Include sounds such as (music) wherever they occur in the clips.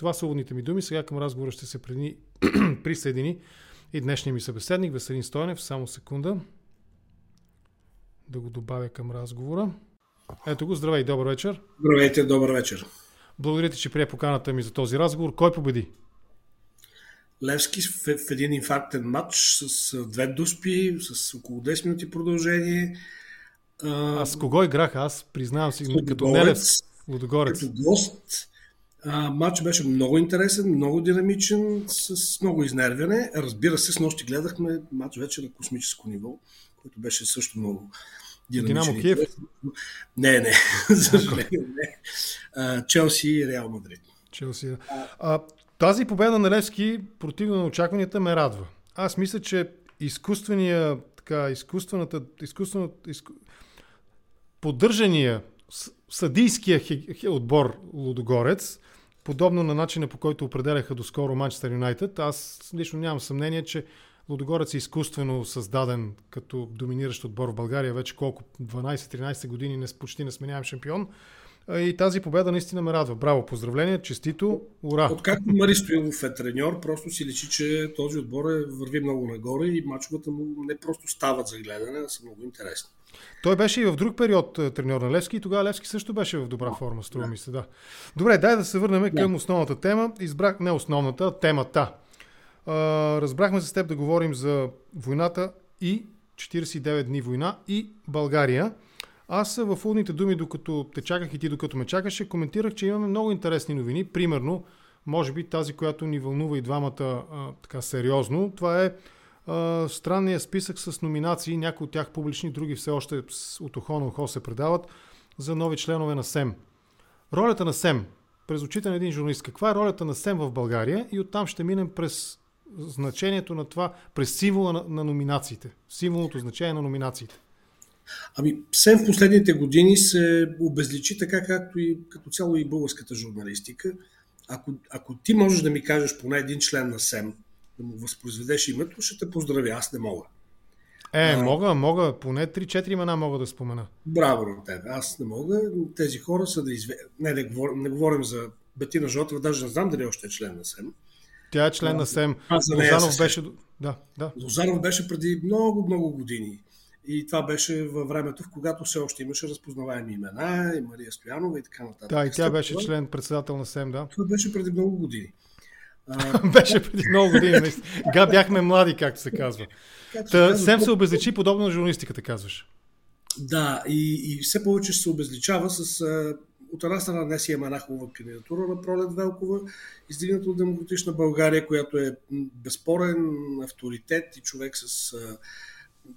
Това са уводните ми думи. Сега към разговора ще се преди... (clears throat) присъедини и днешния ми събеседник Веселин Стойнев. Само секунда. Да го добавя към разговора. Ето го, здравей, добър вечер. Здравейте, добър вечер. Благодаря ти, че прие поканата ми за този разговор. Кой победи? Левски в, един инфарктен матч с две дуспи, с около 10 минути продължение. А, с кого играх? Аз признавам си, като Нелев, Лудогорец. Като гост. А, матч беше много интересен, много динамичен, с много изнервяне. Разбира се, с нощи гледахме матч вече на космическо ниво, който беше също много динамичен. Динамо Киев? Не, не, (laughs) за съжаление не. Челси и Реал Мадрид. Челси. А, тази победа на Левски, противно на очакванията, ме радва. Аз мисля, че изкуствения, така, изкуствената, изкуствената, изку... поддържания съдийския отбор Лудогорец, подобно на начина по който определяха доскоро Манчестър Юнайтед, аз лично нямам съмнение, че Лудогорец е изкуствено създаден като доминиращ отбор в България вече колко 12-13 години не, почти не сменявам шампион. И тази победа наистина ме радва. Браво, поздравления, честито, ура! Откакто Мари Стоилов е треньор, просто си личи, че този отбор е, върви много нагоре и мачовете му не просто стават за гледане, а са много интересни. Той беше и в друг период е, треньор на Левски и тогава Левски също беше в добра форма, струва ми се, да. Добре, дай да се върнем към основната тема. Избрах не основната, темата. А, разбрахме с теб да говорим за войната и 49 дни война и България. Аз в уводните думи, докато те чаках и ти докато ме чакаше, коментирах, че имаме много интересни новини. Примерно, може би тази, която ни вълнува и двамата а, така сериозно, това е странния списък с номинации, някои от тях публични, други все още от ухо на ухо се предават, за нови членове на СЕМ. Ролята на СЕМ, през очите на един журналист, каква е ролята на СЕМ в България и оттам ще минем през значението на това, през символа на, на номинациите, символното значение на номинациите. Ами, СЕМ в последните години се обезличи така, както и като цяло и българската журналистика. Ако, ако ти можеш да ми кажеш поне един член на СЕМ, да му възпроизведеш името, ще те поздравя. Аз не мога. Е, а, мога, мога. Поне 3-4 имена мога да спомена. Браво на теб. Аз не мога. Тези хора са да изве... Не, не, говорим, не говорим за Бетина Жотова, даже не знам дали още е член на СЕМ. Тя е член а, на СЕМ. Лозанов беше... Да, да. Лозанов беше преди много, много години. И това беше във времето, в когато все още имаше разпознаваеми имена, и Мария Стоянова и така нататък. Да, и тя беше член, председател на СЕМ, да. Това беше преди много години. Беше преди много години. Га бяхме млади, както се казва. Както Та, се СЕМ се обезличи подобно на журналистиката, казваш. Да, и, и все повече ще се обезличава с от една страна днес има една хубава кандидатура на Пролет Велкова, издигната от Демократична България, която е безспорен авторитет и човек с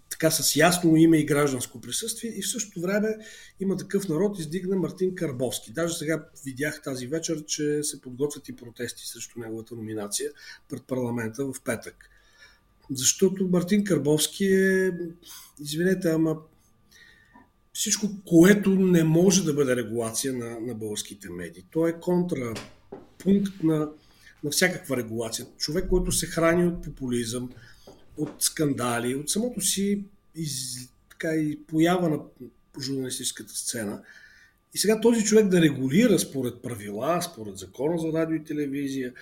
така с ясно име и гражданско присъствие и в същото време има такъв народ, издигна Мартин Карбовски. Даже сега видях тази вечер, че се подготвят и протести срещу неговата номинация пред парламента в петък. Защото Мартин Карбовски е, извинете, ама всичко, което не може да бъде регулация на, на българските медии. То е контрапункт на, на всякаква регулация. Човек, който се храни от популизъм, от скандали, от самото си из, така, и поява на журналистическата сцена. И сега този човек да регулира според правила, според закона за радио и телевизия,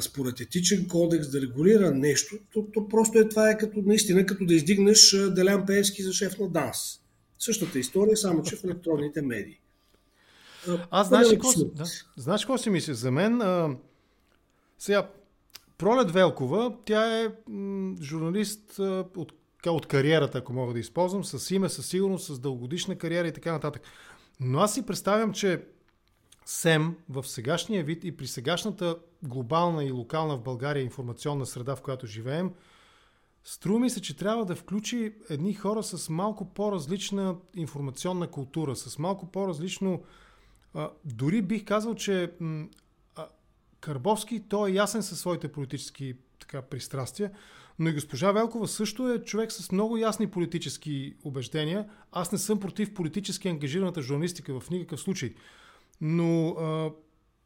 според етичен кодекс, да регулира нещо, то, то просто е това е като наистина като да издигнеш Делян Пеевски за шеф на ДАНС. Същата история, само че в електронните медии. Аз знаеш какво, да, знаеш какво си мисля? За мен а, сега Пролет Велкова, тя е журналист от, от кариерата, ако мога да използвам, с име, със сигурност, с дългогодишна кариера и така нататък. Но аз си представям, че СЕМ в сегашния вид и при сегашната глобална и локална в България информационна среда, в която живеем, струва ми се, че трябва да включи едни хора с малко по-различна информационна култура, с малко по-различно. Дори бих казал, че Карбовски, той е ясен със своите политически така, пристрастия, но и госпожа Велкова също е човек с много ясни политически убеждения. Аз не съм против политически ангажираната журналистика в никакъв случай. Но а,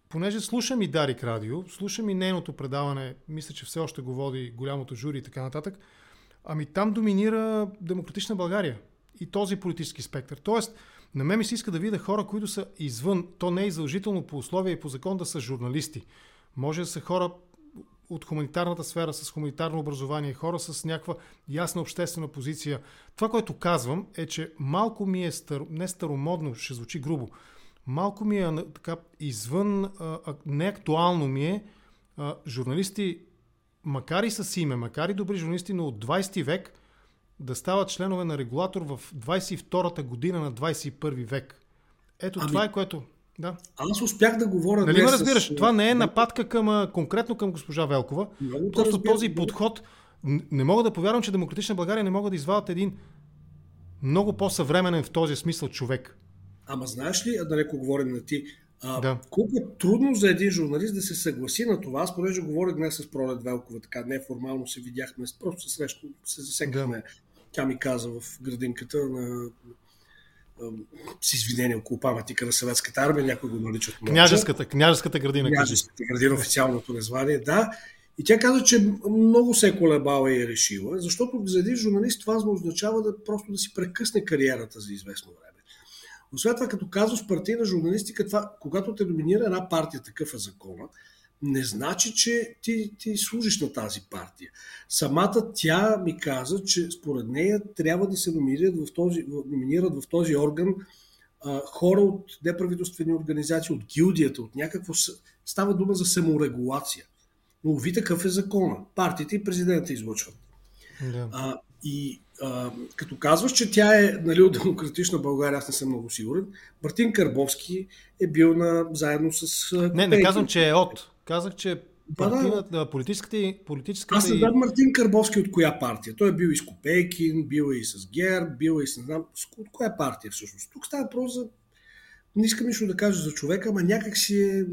понеже слушам и Дарик Радио, слушам и нейното предаване, мисля, че все още го води голямото жури и така нататък, ами там доминира Демократична България и този политически спектър. Тоест, На мен ми се иска да видя хора, които са извън. То не е издължително по условия и по закон да са журналисти. Може да са хора от хуманитарната сфера с хуманитарно образование, хора с някаква ясна обществена позиция. Това, което казвам е, че малко ми е стар... не старомодно, ще звучи грубо, малко ми е така извън, неактуално ми е журналисти, макар и с име, макар и добри журналисти, но от 20 век да стават членове на регулатор в 22-та година на 21 век. Ето ами, това е което... Да. Аз успях да говоря. Нали ме разбираш? С... Това не е нападка към, конкретно към госпожа Велкова. Много Просто разбира, този подход. Не мога да повярвам, че Демократична България не могат да извадят един много по-съвременен в този смисъл човек. Ама знаеш ли, да леко говорим на ти, а, да. колко е трудно за един журналист да се съгласи на това. Аз понеже говорих днес с Пролет Велкова, така неформално се видяхме, просто се срещу, се засекахме. Да. Тя ми каза в градинката на с извинение около паметника на съветската армия, някой го наричат Княжеската, княжеската градина. Княжеската градина, официалното название, да. И тя каза, че много се е колебала и е решила, защото за един журналист това означава да просто да си прекъсне кариерата за известно време. Освен това, като казваш партийна журналистика, това, когато те доминира една партия, такъв е закона, не значи, че ти, ти служиш на тази партия. Самата тя ми каза, че според нея трябва да се номинират в този, номинират в този орган а, хора от неправителствени организации, от гилдията, от някакво... Става дума за саморегулация. Но ви такъв е закона. Партиите и президента излучват. Да. А, и а, като казваш, че тя е нали, от Демократична България, аз не съм много сигурен, Мартин Карбовски е бил на, заедно с... Не, не казвам, че е от. Казах, че партийната, да, политическата. Политическата Аз съм Мартин Карбовски от коя партия? Той е бил и с Копейкин, бил е и с Гер, бил е и с не знам... От коя партия всъщност? Тук става въпрос за... Не искам нищо да кажа за човека, ама някак си е...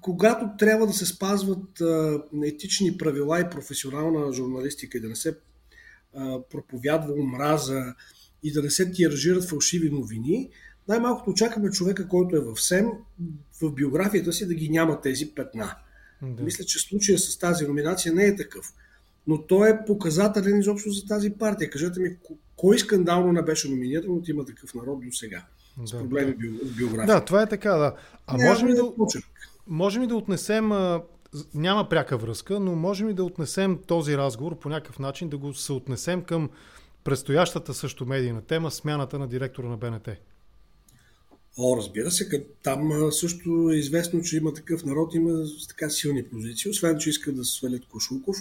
Когато трябва да се спазват етични правила и професионална журналистика и да не се проповядва омраза и да не се тиражират фалшиви новини, най-малкото очакваме човека, който е в СЕМ, в биографията си да ги няма тези петна. Да. Мисля, че случая с тази номинация не е такъв. Но той е показателен изобщо за тази партия. Кажете ми, кой скандално не беше номиниран от има такъв народ до сега? Да, с проблеми да. в биографията. Да, това е така, да. А не, можем, ли да, можем ли да отнесем, няма пряка връзка, но можем ли да отнесем този разговор по някакъв начин, да го съотнесем към предстоящата също медийна тема, смяната на директора на БНТ? О, разбира се, там също е известно, че има такъв народ, има така силни позиции, освен, че искат да свалят Кошуков,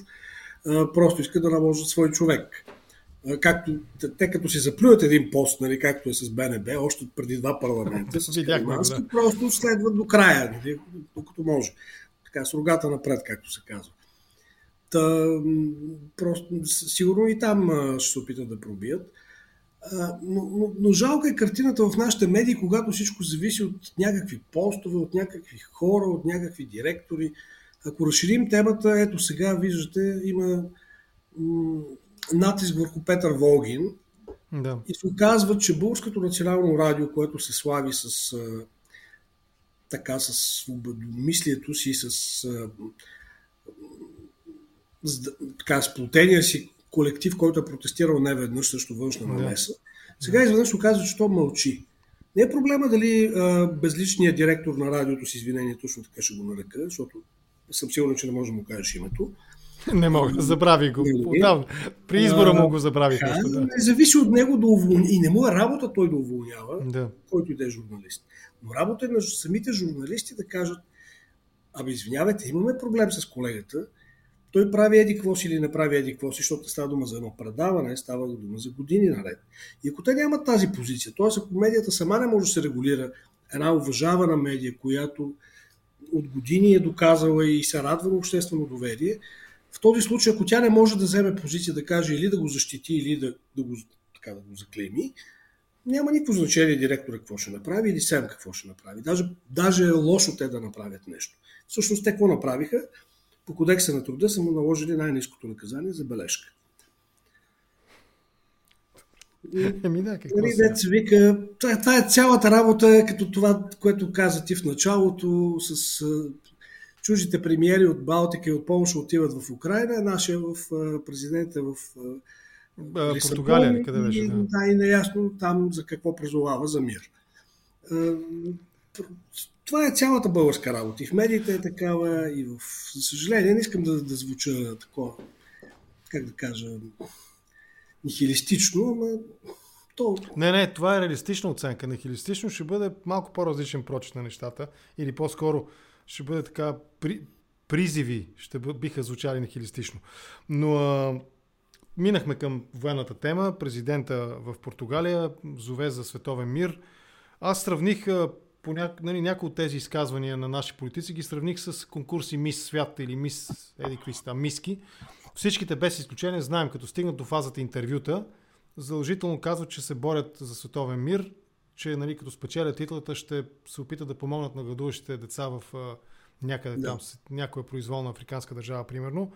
просто искат да наложат свой човек. Както, те като си заплюят един пост, нали, както е с БНБ, още преди два парламента, с Каримански, да. просто следват до края, нали, докато може. Така, с рогата напред, както се казва. Та, просто, сигурно и там ще се опитат да пробият но, но, но жалко е картината в нашите медии, когато всичко зависи от някакви постове, от някакви хора, от някакви директори. Ако разширим темата, ето сега виждате, има натиск върху Петър Волгин. Да. И се оказва, че Българското национално радио, което се слави с така с свободомислието си, с, с така, сплотения си колектив, който е протестирал не веднъж срещу външна намеса. Да. Сега изведнъж се оказва, че то мълчи. Не е проблема дали а, безличният директор на радиото с извинение точно така ще го нарека, защото съм сигурен, че не може да му кажеш името. (laughs) Не мога, забрави го. Подавно. При избора му го забрави. Да, да. Не зависи от него да уволни. И не му е работа той да уволнява, да. който и да е журналист. Но работа е на самите журналисти да кажат, абе извинявайте, имаме проблем с колегата, той прави еди какво си или не прави еди какво си, защото става дума за едно предаване, става дума за години наред. И ако те нямат тази позиция, т.е. ако медията сама не може да се регулира, една уважавана медия, която от години е доказала и се радва на обществено доверие, в този случай, ако тя не може да вземе позиция да каже или да го защити, или да, да, го, така, да го заклейми, няма никакво значение директора какво ще направи или сем какво ще направи. Даже, даже е лошо те да направят нещо. Всъщност те какво направиха? по кодекса на труда са му наложили най-низкото наказание за бележка. (laughs) Еми да, какво нали, деца вика, това, това е цялата работа, като това, което каза ти в началото, с чужите премиери от Балтика и от Полша отиват в Украина, нашия в президента в Португалия ли къде беше? Да. да, и неясно там за какво призовава за мир. Това е цялата българска работа. И в медиите е такава, и в... За съжаление, не искам да, да звуча такова, как да кажа, нихилистично, ама то... Не, не, това е реалистична оценка. Нихилистично ще бъде малко по-различен прочит на нещата. Или по-скоро ще бъде така при, призиви, ще биха звучали нихилистично. Но а, минахме към военната тема. Президента в Португалия зове за световен мир. Аз сравних ня... нали, някои от тези изказвания на наши политици, ги сравних с конкурси Мис Свят или Мис Еди Миски. Всичките без изключение знаем, като стигнат до фазата интервюта, задължително казват, че се борят за световен мир, че нали, като спечелят титлата ще се опитат да помогнат на градуващите деца в някъде да. там, някоя произволна африканска държава, примерно.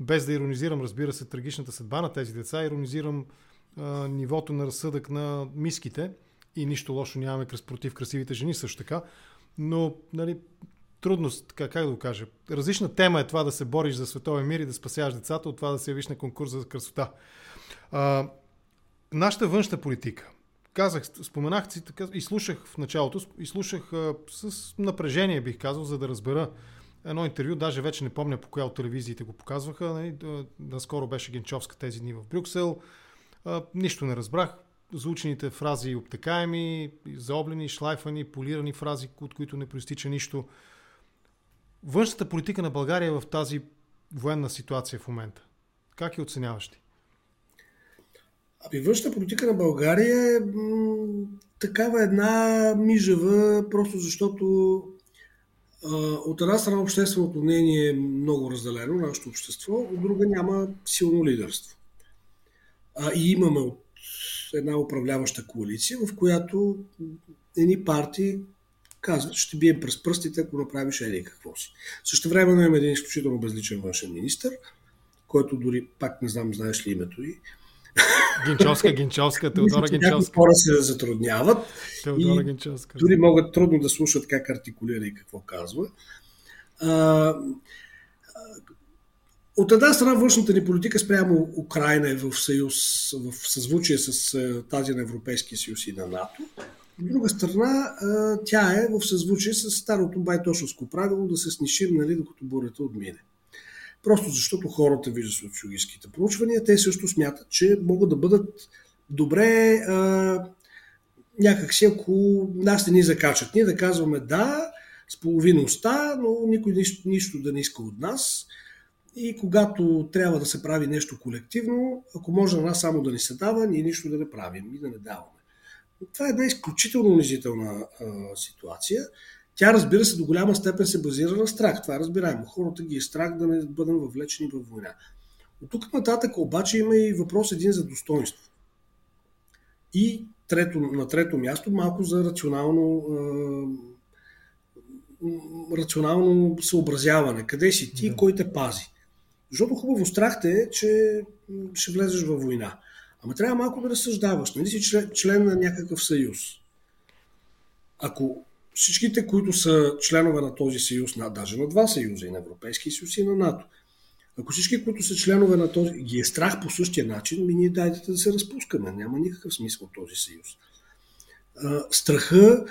Без да иронизирам, разбира се, трагичната съдба на тези деца, иронизирам а, нивото на разсъдък на миските и нищо лошо нямаме против красивите жени също така. Но, нали, трудност, така, как да го кажа, различна тема е това да се бориш за световен мир и да спасяваш децата от това да се явиш на конкурс за красота. А, нашата външна политика. Казах, споменах си така, и слушах в началото, и слушах с напрежение, бих казал, за да разбера едно интервю, даже вече не помня по коя от телевизиите го показваха. Нали, наскоро беше Генчовска тези дни в Брюксел. Нищо не разбрах. Заучените фрази обтекаеми, заоблени, шлайфани, полирани фрази, от които не проистича нищо. Външната политика на България е в тази военна ситуация в момента. Как я оценяваш ти? Ами външната политика на България е м- такава една мижава, просто защото а, от една страна общественото мнение е много разделено, нашето общество, от друга няма силно лидерство. А, и имаме от една управляваща коалиция, в която едни партии казват, ще бием през пръстите, ако направиш еди какво си. Също време има един изключително безличен външен министр, който дори, пак не знам, знаеш ли името и, Генчовска, Генчовска, Теодора Генчовска. Хора се затрудняват. Теодора Генчовска. Дори могат трудно да слушат как артикулира и какво казва. А, от една страна външната ни политика спрямо Украина е в съюз, в съзвучие с тази на Европейския съюз и на НАТО. От друга страна, тя е в съзвучие с старото байтошовско правило да се снишим, нали, докато бурята отмине. Просто защото хората виждат социологическите проучвания, те също смятат, че могат да бъдат добре а, някакси, ако нас не ни закачат. Ние да казваме да, с половина уста, но никой нищо, нищо да не иска от нас. И когато трябва да се прави нещо колективно, ако може на нас само да ни се дава, ние нищо да не правим и да не даваме. Това е една изключително унизителна а, ситуация. Тя, разбира се, до голяма степен се базира на страх. Това е разбираемо. Хората ги е страх да не бъдем въвлечени в война. От тук нататък обаче има и въпрос един за достоинство. И трето, на трето място малко за рационално, е, рационално съобразяване. Къде си ти, да. кой те пази? Защото хубаво страх те е, че ще влезеш във война. Ама трябва малко да разсъждаваш. Нали си член, член на някакъв съюз? Ако всичките, които са членове на този съюз, на, даже на два съюза, и на Европейския съюз и на НАТО, ако всички, които са членове на този, ги е страх по същия начин, ми ние дайте да се разпускаме. Няма никакъв смисъл този съюз. Страха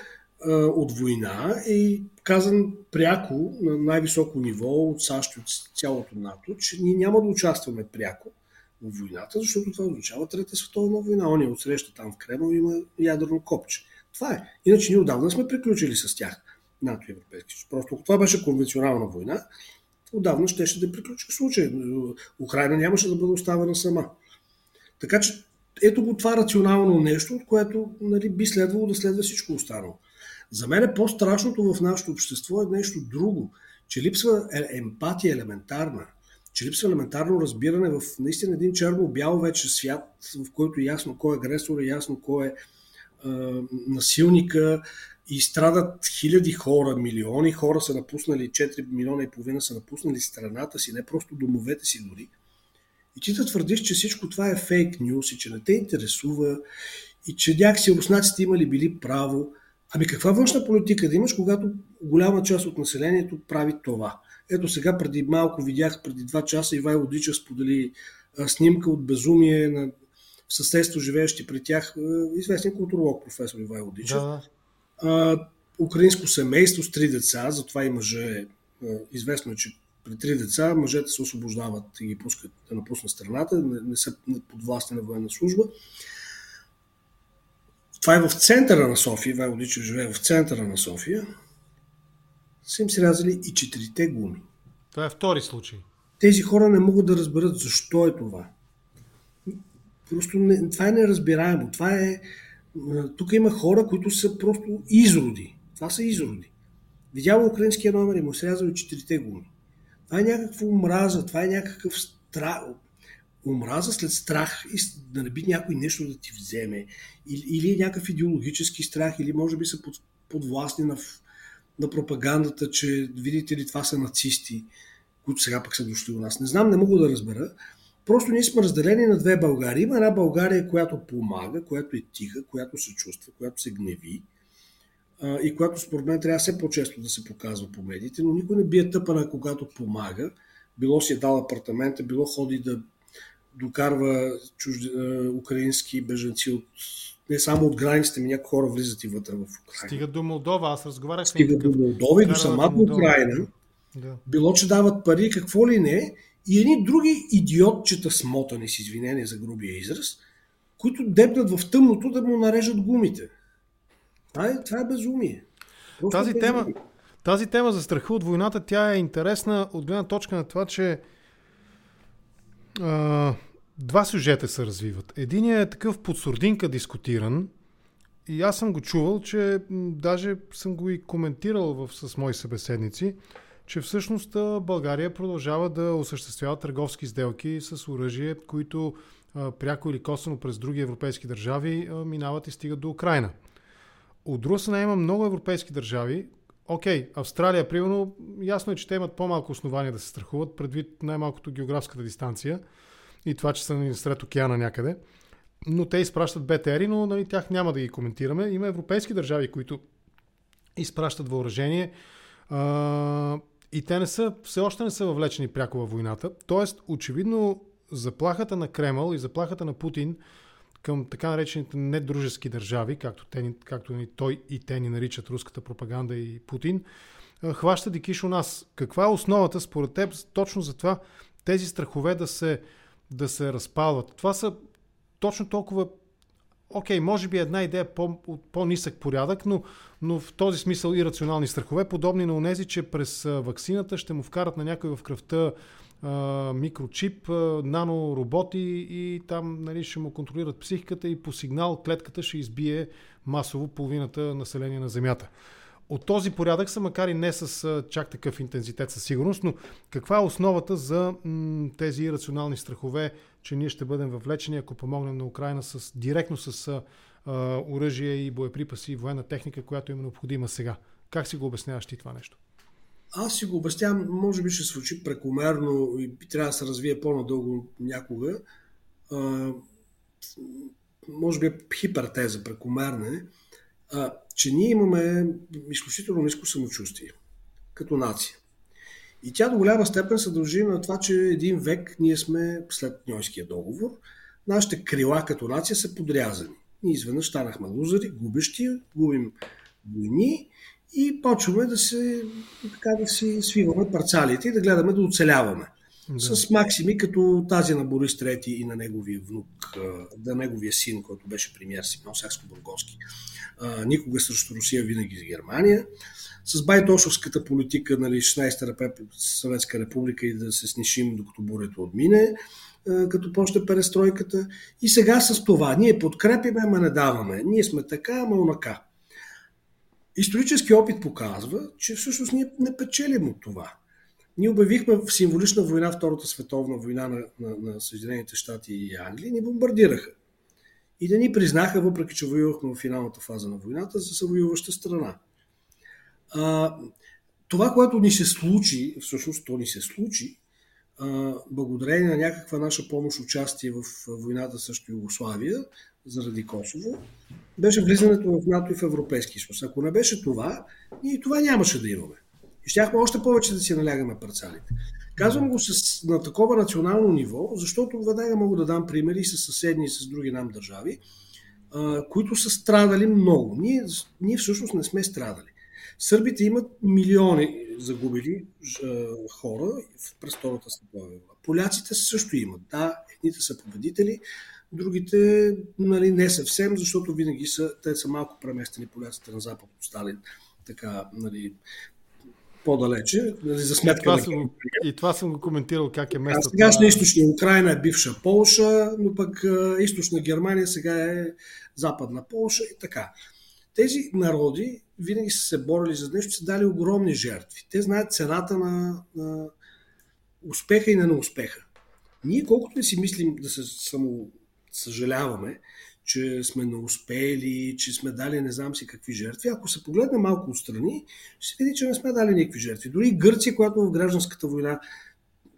от война е казан пряко на най-високо ниво от САЩ и от цялото НАТО, че ние няма да участваме пряко в войната, защото това означава Трета световна война. Он е отсреща там в Кремъл има ядрено копче. Това е. Иначе ние отдавна сме приключили с тях. НАТО и Европейски съюз. Просто това беше конвенционална война, отдавна щеше да приключи случай. Украина нямаше да бъде оставена сама. Така че ето го това рационално нещо, от което нали, би следвало да следва всичко останало. За мен е по-страшното в нашето общество е нещо друго, че липсва е, емпатия елементарна, че липсва елементарно разбиране в наистина един черно-бял вече свят, в който ясно кой е агресор, ясно кой е насилника и страдат хиляди хора, милиони хора са напуснали, 4 милиона и половина са напуснали страната си, не просто домовете си дори. И ти да твърдиш, че всичко това е фейк нюс и че не те интересува и че някакси руснаците имали били право. Ами каква външна политика да имаш, когато голяма част от населението прави това? Ето сега преди малко видях, преди два часа Ивайло Дичев сподели снимка от безумие на в съседство живеещи при тях, известен културолог професор Ивайло Дичев. Да. украинско семейство с три деца, затова и мъже, известно е, че при три деца мъжете се освобождават и ги пускат да напуснат страната, не, не са под власт на военна служба. Това е в центъра на София, Ивайло Дичев живее в центъра на София, са им срязали и четирите гуми. Това е втори случай. Тези хора не могат да разберат защо е това. Просто не, това е неразбираемо. Това е, тук има хора, които са просто изроди. Това са изроди. Видява украинския номер и му срязали четирите гуми. Това е някаква омраза, това е някакъв страх. Омраза след страх и да не би някой нещо да ти вземе. Или, или е някакъв идеологически страх, или може би са под, подвластни на, на пропагандата, че видите ли това са нацисти, които сега пък са дошли у нас. Не знам, не мога да разбера. Просто ние сме разделени на две Българии. Има една България, която помага, която е тиха, която се чувства, която се гневи и която според мен трябва все по-често да се показва по медиите, но никой не бие тъпана, когато помага. Било си е дал апартамента, било ходи да докарва чужди, украински бежанци от не само от границите, ми някои хора влизат и вътре в Украина. Стига до Молдова, аз разговарях с Стига до Молдова и до самата Украина. Да. Било, че дават пари, какво ли не, и едни други идиотчета смотани, с извинение за грубия израз, които дебнат в тъмното да му нарежат гумите. Това е, това е безумие. Просто тази, безумие. тема, тази тема за страха от войната, тя е интересна от гледна точка на това, че а, два сюжета се развиват. Единият е такъв под сурдинка дискутиран и аз съм го чувал, че даже съм го и коментирал в, с мои събеседници, че всъщност България продължава да осъществява търговски сделки с оръжие, които пряко или косвено през други европейски държави минават и стигат до Украина. От друга страна има много европейски държави. Окей, Австралия, примерно, ясно е, че те имат по-малко основания да се страхуват, предвид най-малкото географската дистанция и това, че са сред океана някъде. Но те изпращат БТРи, но нали, тях няма да ги коментираме. Има европейски държави, които изпращат въоръжение. И те не са, все още не са въвлечени пряко във войната. Тоест, очевидно, заплахата на Кремъл и заплахата на Путин към така наречените недружески държави, както, те, както ни, той и те ни наричат руската пропаганда и Путин, хваща дикиш у нас. Каква е основата според теб точно за това тези страхове да се, да се разпалват? Това са точно толкова окей, okay, може би една идея по, по-нисък порядък, но, но в този смисъл и рационални страхове, подобни на онези, че през ваксината ще му вкарат на някой в кръвта а, микрочип, а, нанороботи и там нали, ще му контролират психиката и по сигнал клетката ще избие масово половината население на Земята. От този порядък са, макар и не с чак такъв интензитет със сигурност, но каква е основата за тези рационални страхове, че ние ще бъдем въвлечени, ако помогнем на Украина с, директно с а, оръжие и боеприпаси и военна техника, която им е необходима сега? Как си го обясняваш ти това нещо? Аз си го обяснявам, може би ще звучи прекомерно и трябва да се развие по-надълго някога. А, може би е хипертеза, прекомерна е, а, че ние имаме изключително ниско самочувствие като нация. И тя до голяма степен се дължи на това, че един век ние сме след Ньойския договор, нашите крила като нация са подрязани. Ние изведнъж станахме лузари, губещи, губим войни и почваме да, се, така, да си свиваме парцалите и да гледаме да оцеляваме. Да. С максими като тази на Борис Трети и на неговия внук, на неговия син, който беше премьер Симеон Сакско-Бургоски. Никога срещу Русия, винаги за Германия. С Байтошовската политика, нали, 16-та Съветска република и да се снишим докато бурето отмине, като почне перестройката. И сега с това. Ние подкрепиме, ама не даваме. Ние сме така, ама онака. Исторически опит показва, че всъщност ние не печелим от това. Ние обявихме в символична война, Втората световна война на, на, на Съединените щати и Англия, ни бомбардираха. И да ни признаха, въпреки че воювахме в финалната фаза на войната, за съвоюваща страна. А, това, което ни се случи, всъщност то ни се случи, а, благодарение на някаква наша помощ, участие в войната срещу Югославия, заради Косово, беше влизането в НАТО и в Европейския съюз. Ако не беше това, ние това нямаше да имаме. Щяхме още повече да си налягаме парцалите. Казвам го с, на такова национално ниво, защото веднага мога да дам примери с съседни и с други нам държави, а, които са страдали много. Ние, ние всъщност не сме страдали. Сърбите имат милиони загубили а, хора през Втората световна война. Поляците също имат. Да, едните са победители, другите нали, не съвсем, защото винаги са, те са малко преместени поляците на запад от Сталин. Така, нали, по-далече, нали, за сметка и това, на съм, и това съм го коментирал как е местът. Сегашна на... източна Украина е бивша Полша, но пък източна Германия сега е западна Полша и така. Тези народи винаги са се борили за нещо, са дали огромни жертви. Те знаят цената на, на успеха и на неуспеха. Ние колкото не си мислим да се само съжаляваме, че сме неуспели, че сме дали не знам си какви жертви. Ако се погледне малко отстрани, ще се види, че не сме дали никакви жертви. Дори Гърция, която в гражданската война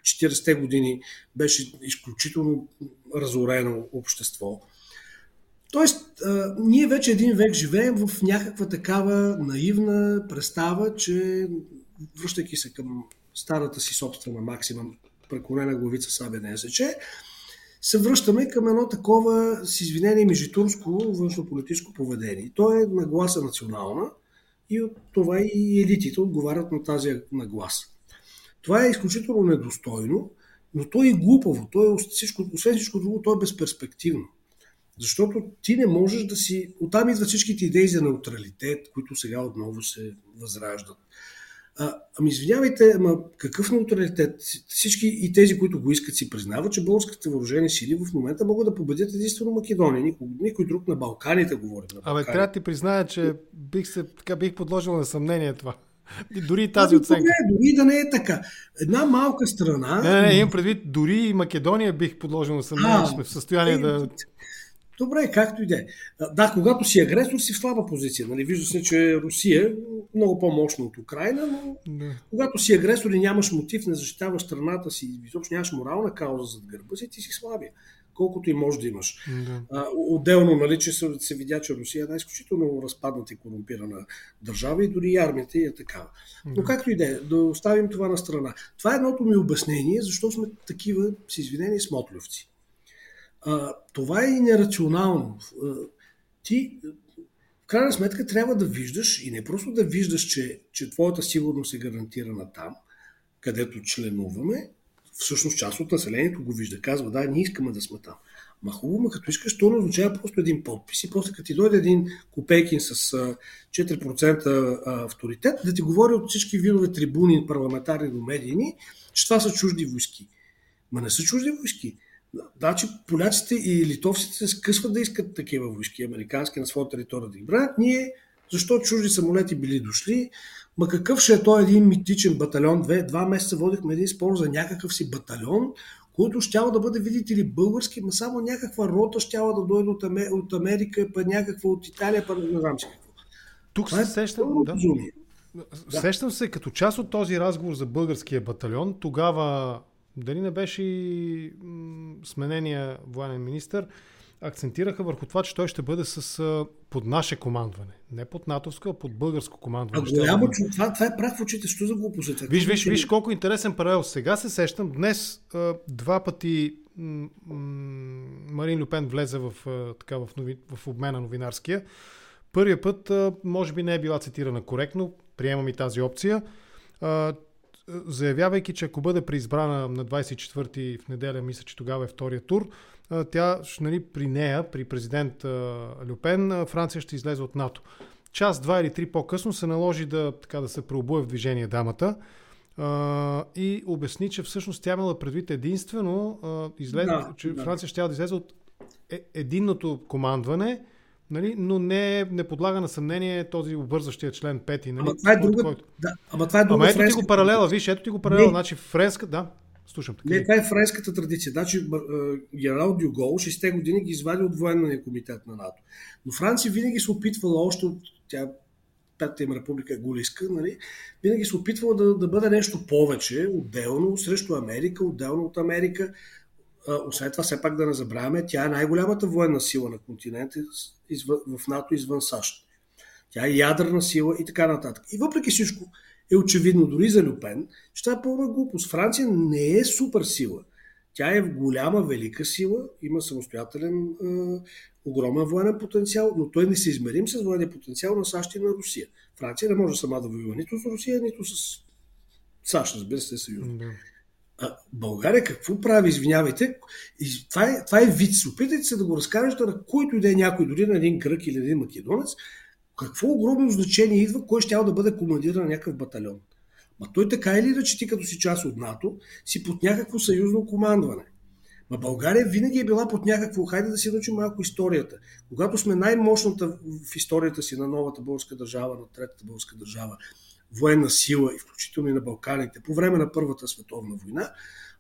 40-те години беше изключително разорено общество. Тоест, ние вече един век живеем в някаква такава наивна представа, че връщайки се към старата си собствена максима, преклонена главица сабя не сече, се връщаме към едно такова, с извинение, межитурско външно-политическо поведение. То е нагласа национална и от това и елитите отговарят на тази нагласа. Това е изключително недостойно, но то е глупаво. То е всичко, освен всичко друго, то е безперспективно. Защото ти не можеш да си... Оттам идват всичките идеи за неутралитет, които сега отново се възраждат. А, ами извинявайте, ама какъв неутралитет? Всички и тези, които го искат, си признават, че българските въоръжени сили в момента могат да победят единствено Македония. Никой, никой друг на Балканите говори. На Абе, трябва да ти призная, че бих, се, така, бих подложил на съмнение това. (laughs) Дори и тази ами, оценка. Не, дори да не е така. Една малка страна. Не, не, не, имам предвид, дори и Македония бих подложил на съмнение, че сме в състояние е, да. Добре, както и да е. Да, когато си агресор, си в слаба позиция. Нали? Вижда се, че Русия е много по-мощна от Украина, но не. когато си агресор и нямаш мотив, не защитаваш страната си, изобщо нямаш морална кауза зад гърба си, ти си слабия. Колкото и може да имаш. Да. А, отделно, нали, че се, се видя, че Русия е една изключително разпадната и корумпирана държава и дори и армията е такава. Да. Но както и да е, да оставим това на страна. Това е едното ми обяснение, защо сме такива, с извинени, смотлювци. А, това е и нерационално. А, ти, в крайна сметка, трябва да виждаш и не просто да виждаш, че, че твоята сигурност е гарантирана там, където членуваме, всъщност част от населението го вижда. Казва, да, ние искаме да сме там. Ма хубаво, като искаш, то означава просто един подпис и после като ти дойде един Копейкин с 4% авторитет, да ти говори от всички видове трибуни, парламентарни до медийни, че това са чужди войски. Ма не са чужди войски. Значи поляците и литовците се скъсват да искат такива войски, американски на своя територия да ги бранят. Ние, защо чужди самолети били дошли, ма какъв ще е той един митичен батальон? Две, два месеца водихме един спор за някакъв си батальон, който ще да бъде, видите ли, български, но само някаква рота ще да дойде от, Амер... от Америка, па някаква от Италия, па не знам си какво. Тук се сещам, да. да. Сещам се, като част от този разговор за българския батальон, тогава дали не беше и сменения военен министр, акцентираха върху това, че той ще бъде с, под наше командване. Не под натовско, а под българско командване. А голямо, да... това, това е прах в очите. Що за глупост? Виж, виж, виж колко интересен паралел. Сега се сещам. Днес два пъти Марин Люпен влезе в, така, в, нови, в обмена новинарския. Първия път, може би не е била цитирана коректно, приемам и тази опция заявявайки, че ако бъде преизбрана на 24-ти в неделя, мисля, че тогава е втория тур, тя, нали, при нея, при президент Люпен, Франция ще излезе от НАТО. Час, два или три по-късно се наложи да, така, да се преобуе в движение дамата и обясни, че всъщност тя имала предвид единствено, излез, да, че да. Франция ще да излезе от е, единното командване, нали, но не, не подлага на съмнение този обвързващия член 5. Нали, ама това е друга, който... да, ама това е друга ама ето ти го паралела, виж, ето ти го паралела, не. значи френска, да, слушам. Така. Не, това е френската традиция. Значи генерал Дюгол 6 години ги извади от военния комитет на НАТО. Но Франция винаги се опитвала още от тя Петата им република е Гулиска, нали? винаги се опитвала да, да бъде нещо повече, отделно срещу Америка, отделно от Америка освен това, все пак да не забравяме, тя е най-голямата военна сила на континента в НАТО извън САЩ. Тя е ядрена сила и така нататък. И въпреки всичко е очевидно дори за Люпен, че това е пълна глупост. Франция не е супер сила. Тя е голяма, велика сила, има самостоятелен, е, огромен военен потенциал, но той не се измерим с военния потенциал на САЩ и на Русия. Франция не може сама да воюва нито с Русия, нито с САЩ, разбира се, съюз. Да. А България какво прави, извинявайте? И това, е, това е вид. Опитайте се да го разкажете на който и да е някой, дори на един грък или един македонец, какво огромно значение идва, кой ще да бъде командиран на някакъв батальон. Ма той така или иначе ти като си част от НАТО, си под някакво съюзно командване. Ма България винаги е била под някакво, хайде да си научим малко историята. Когато сме най-мощната в историята си на новата българска държава, на третата българска държава, военна сила, включително и на Балканите, по време на Първата световна война,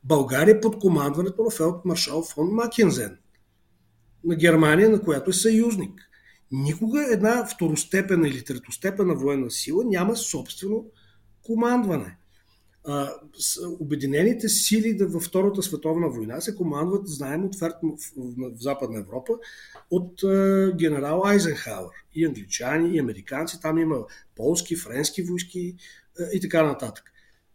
България под командването на фелдмаршал фон Макензен на Германия, на която е съюзник. Никога една второстепена или третостепена военна сила няма собствено командване. Обединените сили във Втората световна война се командват, знаем, от в, в, Западна Европа, от генерал Айзенхауер. И англичани, и американци. Там има полски, френски войски а, и така нататък.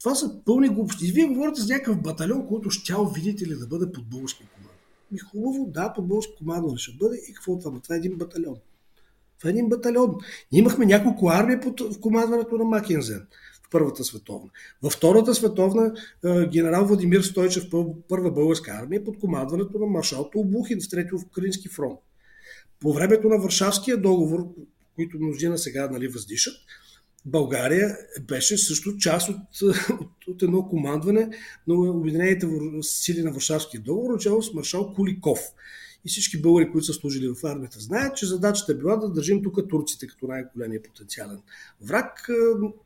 Това са пълни глупости. И вие говорите за някакъв батальон, който щял, видите ли, да бъде под българска команда. И хубаво, да, под българска команда ще бъде. И какво това? Това е един батальон. Това е един батальон. Ние имахме няколко армии под в командването на Макензен в Първата световна. Във Втората световна генерал Владимир Стойчев, първа българска армия, под командването на маршал Толбухин в Трети Украински фронт. По времето на Варшавския договор, които мнозина сега нали, въздишат, България беше също част от, (laughs) от, от едно командване на Обединените сили на Варшавския договор, начало с маршал Куликов и всички българи, които са служили в армията, знаят, че задачата е била да държим тук турците като най-големия потенциален враг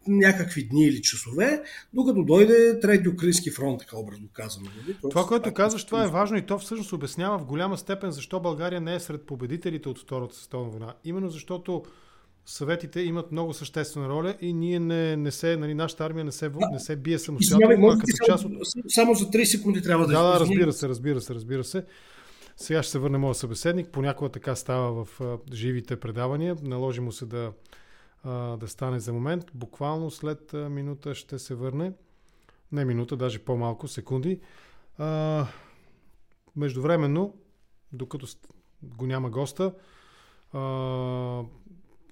някакви дни или часове, докато дойде трети украински фронт, така образно казано. Нали? Това, което казваш, това е важно и то всъщност обяснява в голяма степен защо България не е сред победителите от Втората световна война. Именно защото съветите имат много съществена роля и ние не, не се, нали, нашата армия не се, не се бие самостоятелно, като част от... Само за 3 секунди трябва да... Да, да, разбира се, разбира се, разбира се. Сега ще се върне моят събеседник. Понякога така става в живите предавания. Наложи му се да, да стане за момент. Буквално след минута ще се върне. Не минута, даже по-малко, секунди. Междувременно, докато го няма госта,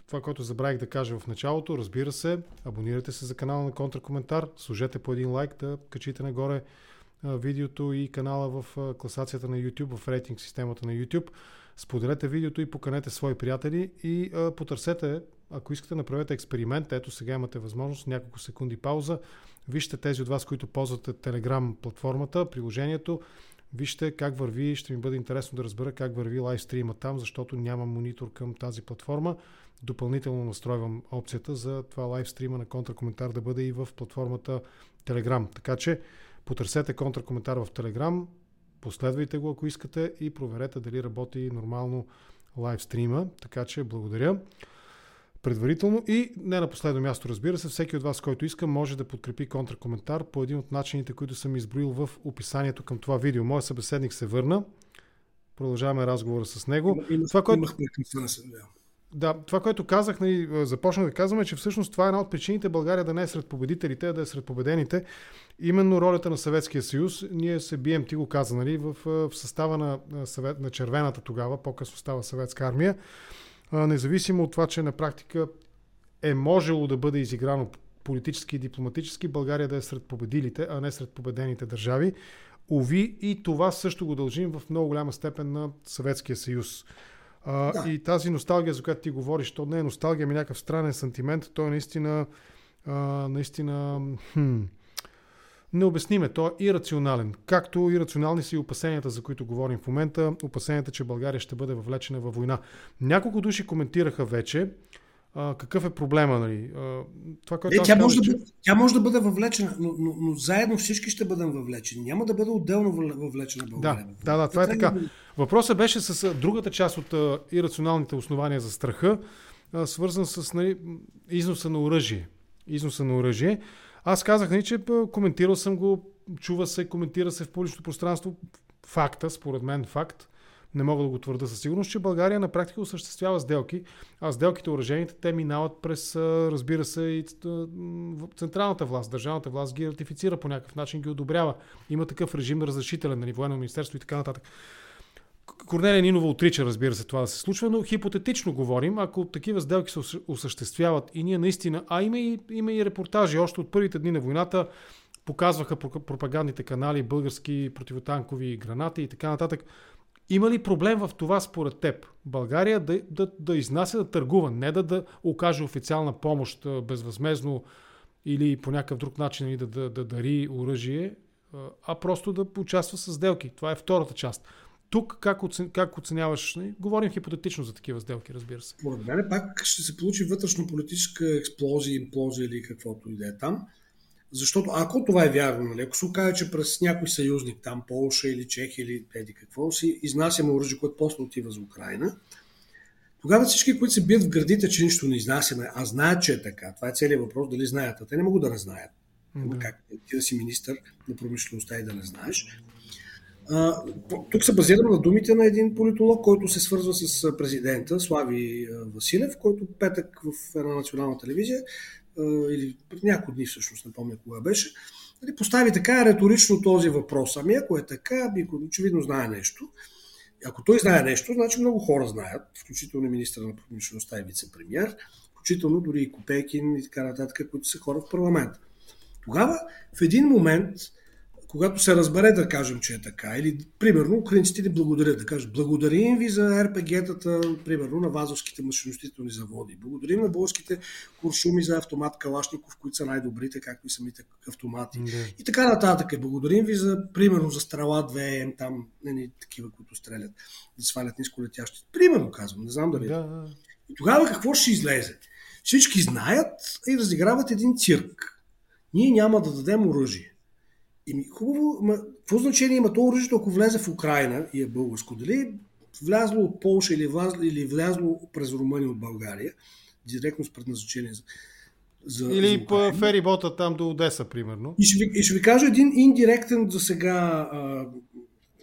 това, което забравих да кажа в началото, разбира се, абонирайте се за канала на Контракоментар, служете по един лайк да качите нагоре видеото и канала в класацията на YouTube, в рейтинг системата на YouTube. Споделете видеото и поканете свои приятели и потърсете, ако искате, направете експеримент. Ето сега имате възможност, няколко секунди пауза. Вижте тези от вас, които ползвате Telegram платформата, приложението. Вижте как върви, ще ми бъде интересно да разбера как върви лайвстрима там, защото няма монитор към тази платформа. Допълнително настройвам опцията за това лайвстрима на контракоментар да бъде и в платформата Telegram. Така че Потърсете контракоментар в Telegram, последвайте го ако искате и проверете дали работи нормално лайвстрима. Така че благодаря предварително и не на последно място, разбира се, всеки от вас, който иска, може да подкрепи контракоментар по един от начините, които съм изброил в описанието към това видео. Моят събеседник се върна. Продължаваме разговора с него. това, което... Да, това, което казах, нали, започнах да казваме, че всъщност това е една от причините България да не е сред победителите, а да е сред победените. Именно ролята на Съветския съюз. Ние се бием, ти го каза, нали, в, в състава на, на червената тогава, по-късно става съветска армия. Независимо от това, че на практика е можело да бъде изиграно политически и дипломатически, България да е сред победилите, а не сред победените държави. Ови и това също го дължим в много голяма степен на Съветския съюз. А, да. И тази носталгия, за която ти говориш, то не е носталгия, ми е някакъв странен сантимент, то е наистина, а, наистина хм, необясниме, то е ирационален. Както ирационални са и опасенията, за които говорим в момента, опасенията, че България ще бъде въвлечена във война. Няколко души коментираха вече, а, какъв е проблема. Нали? А, това, което Не, тя, може да бъде, тя може да бъде въвлечена, но, но, но заедно всички ще бъдем въвлечени. Няма да бъде отделно въвлечена България. Да, да, да това е така. Въпросът беше с другата част от а, ирационалните основания за страха, а, свързан с нали, износа на оръжие. Износа на оръжие. Аз казах, нали, че коментирал съм го, чува се, коментира се в публичното пространство. Факта, според мен факт. Не мога да го твърда със сигурност, че България на практика осъществява сделки, а сделките оръжените те минават през, разбира се, и централната власт, държавната власт ги ратифицира по някакъв начин, ги одобрява. Има такъв режим разрешителен на ниво на министерство и така нататък. Корнелия Нинова отрича, разбира се, това да се случва, но хипотетично говорим, ако такива сделки се осъществяват и ние наистина, а има и, има и репортажи още от първите дни на войната, показваха пропагандните канали български противотанкови гранати и така нататък. Има ли проблем в това според теб? България да, да, да изнася, да търгува, не да, да окаже официална помощ безвъзмезно или по някакъв друг начин нали, да, да, да дари оръжие, а просто да участва с сделки. Това е втората част. Тук как, оцен, как оценяваш? Не? Говорим хипотетично за такива сделки, разбира се. Поред мен пак ще се получи вътрешно-политическа експлозия, имплозия или каквото и да е там. Защото ако това е вярно, нали, ако се окаже, че през някой съюзник, там Полша или Чехия или еди какво, си изнасяме оръжие, което после отива за Украина, тогава всички, които се бият в градите, че нищо не изнасяме, а знаят, че е така, това е целият въпрос, дали знаят, а те не могат да не знаят. Да. Как ти да си министър на промишлеността и да не знаеш. А, тук се базирам на думите на един политолог, който се свързва с президента Слави Василев, който петък в една национална телевизия или няколко дни всъщност, не помня кога беше, нали, постави така риторично този въпрос. Ами ако е така, би очевидно знае нещо. Ако той знае нещо, значи много хора знаят, включително министър на промишлеността и вице-премьер, включително дори и Копейкин и така нататък, които са хора в парламента. Тогава в един момент когато се разбере да кажем, че е така, или примерно украинците ни благодарят, да кажат благодарим ви за РПГ-тата, примерно на вазовските машиностителни заводи, благодарим на българските куршуми за автомат Калашников, които са най-добрите, както и самите автомати. Yeah. И така нататък. Благодарим ви за, примерно, за стрела 2М, там, не, не такива, които стрелят, да свалят ниско летящи. Примерно казвам, не знам дали. Yeah. И тогава какво ще излезе? Всички знаят и разиграват един цирк. Ние няма да дадем оръжие. И хубаво, ма, какво значение има то оръжието, ако влезе в Украина и е българско? Дали влязло от Полша или, влязло, или влязло през Румъния от България, директно с предназначение за, за Или по ферибота там до Одеса, примерно. И ще, ви, и ще ви кажа един индиректен за сега, а,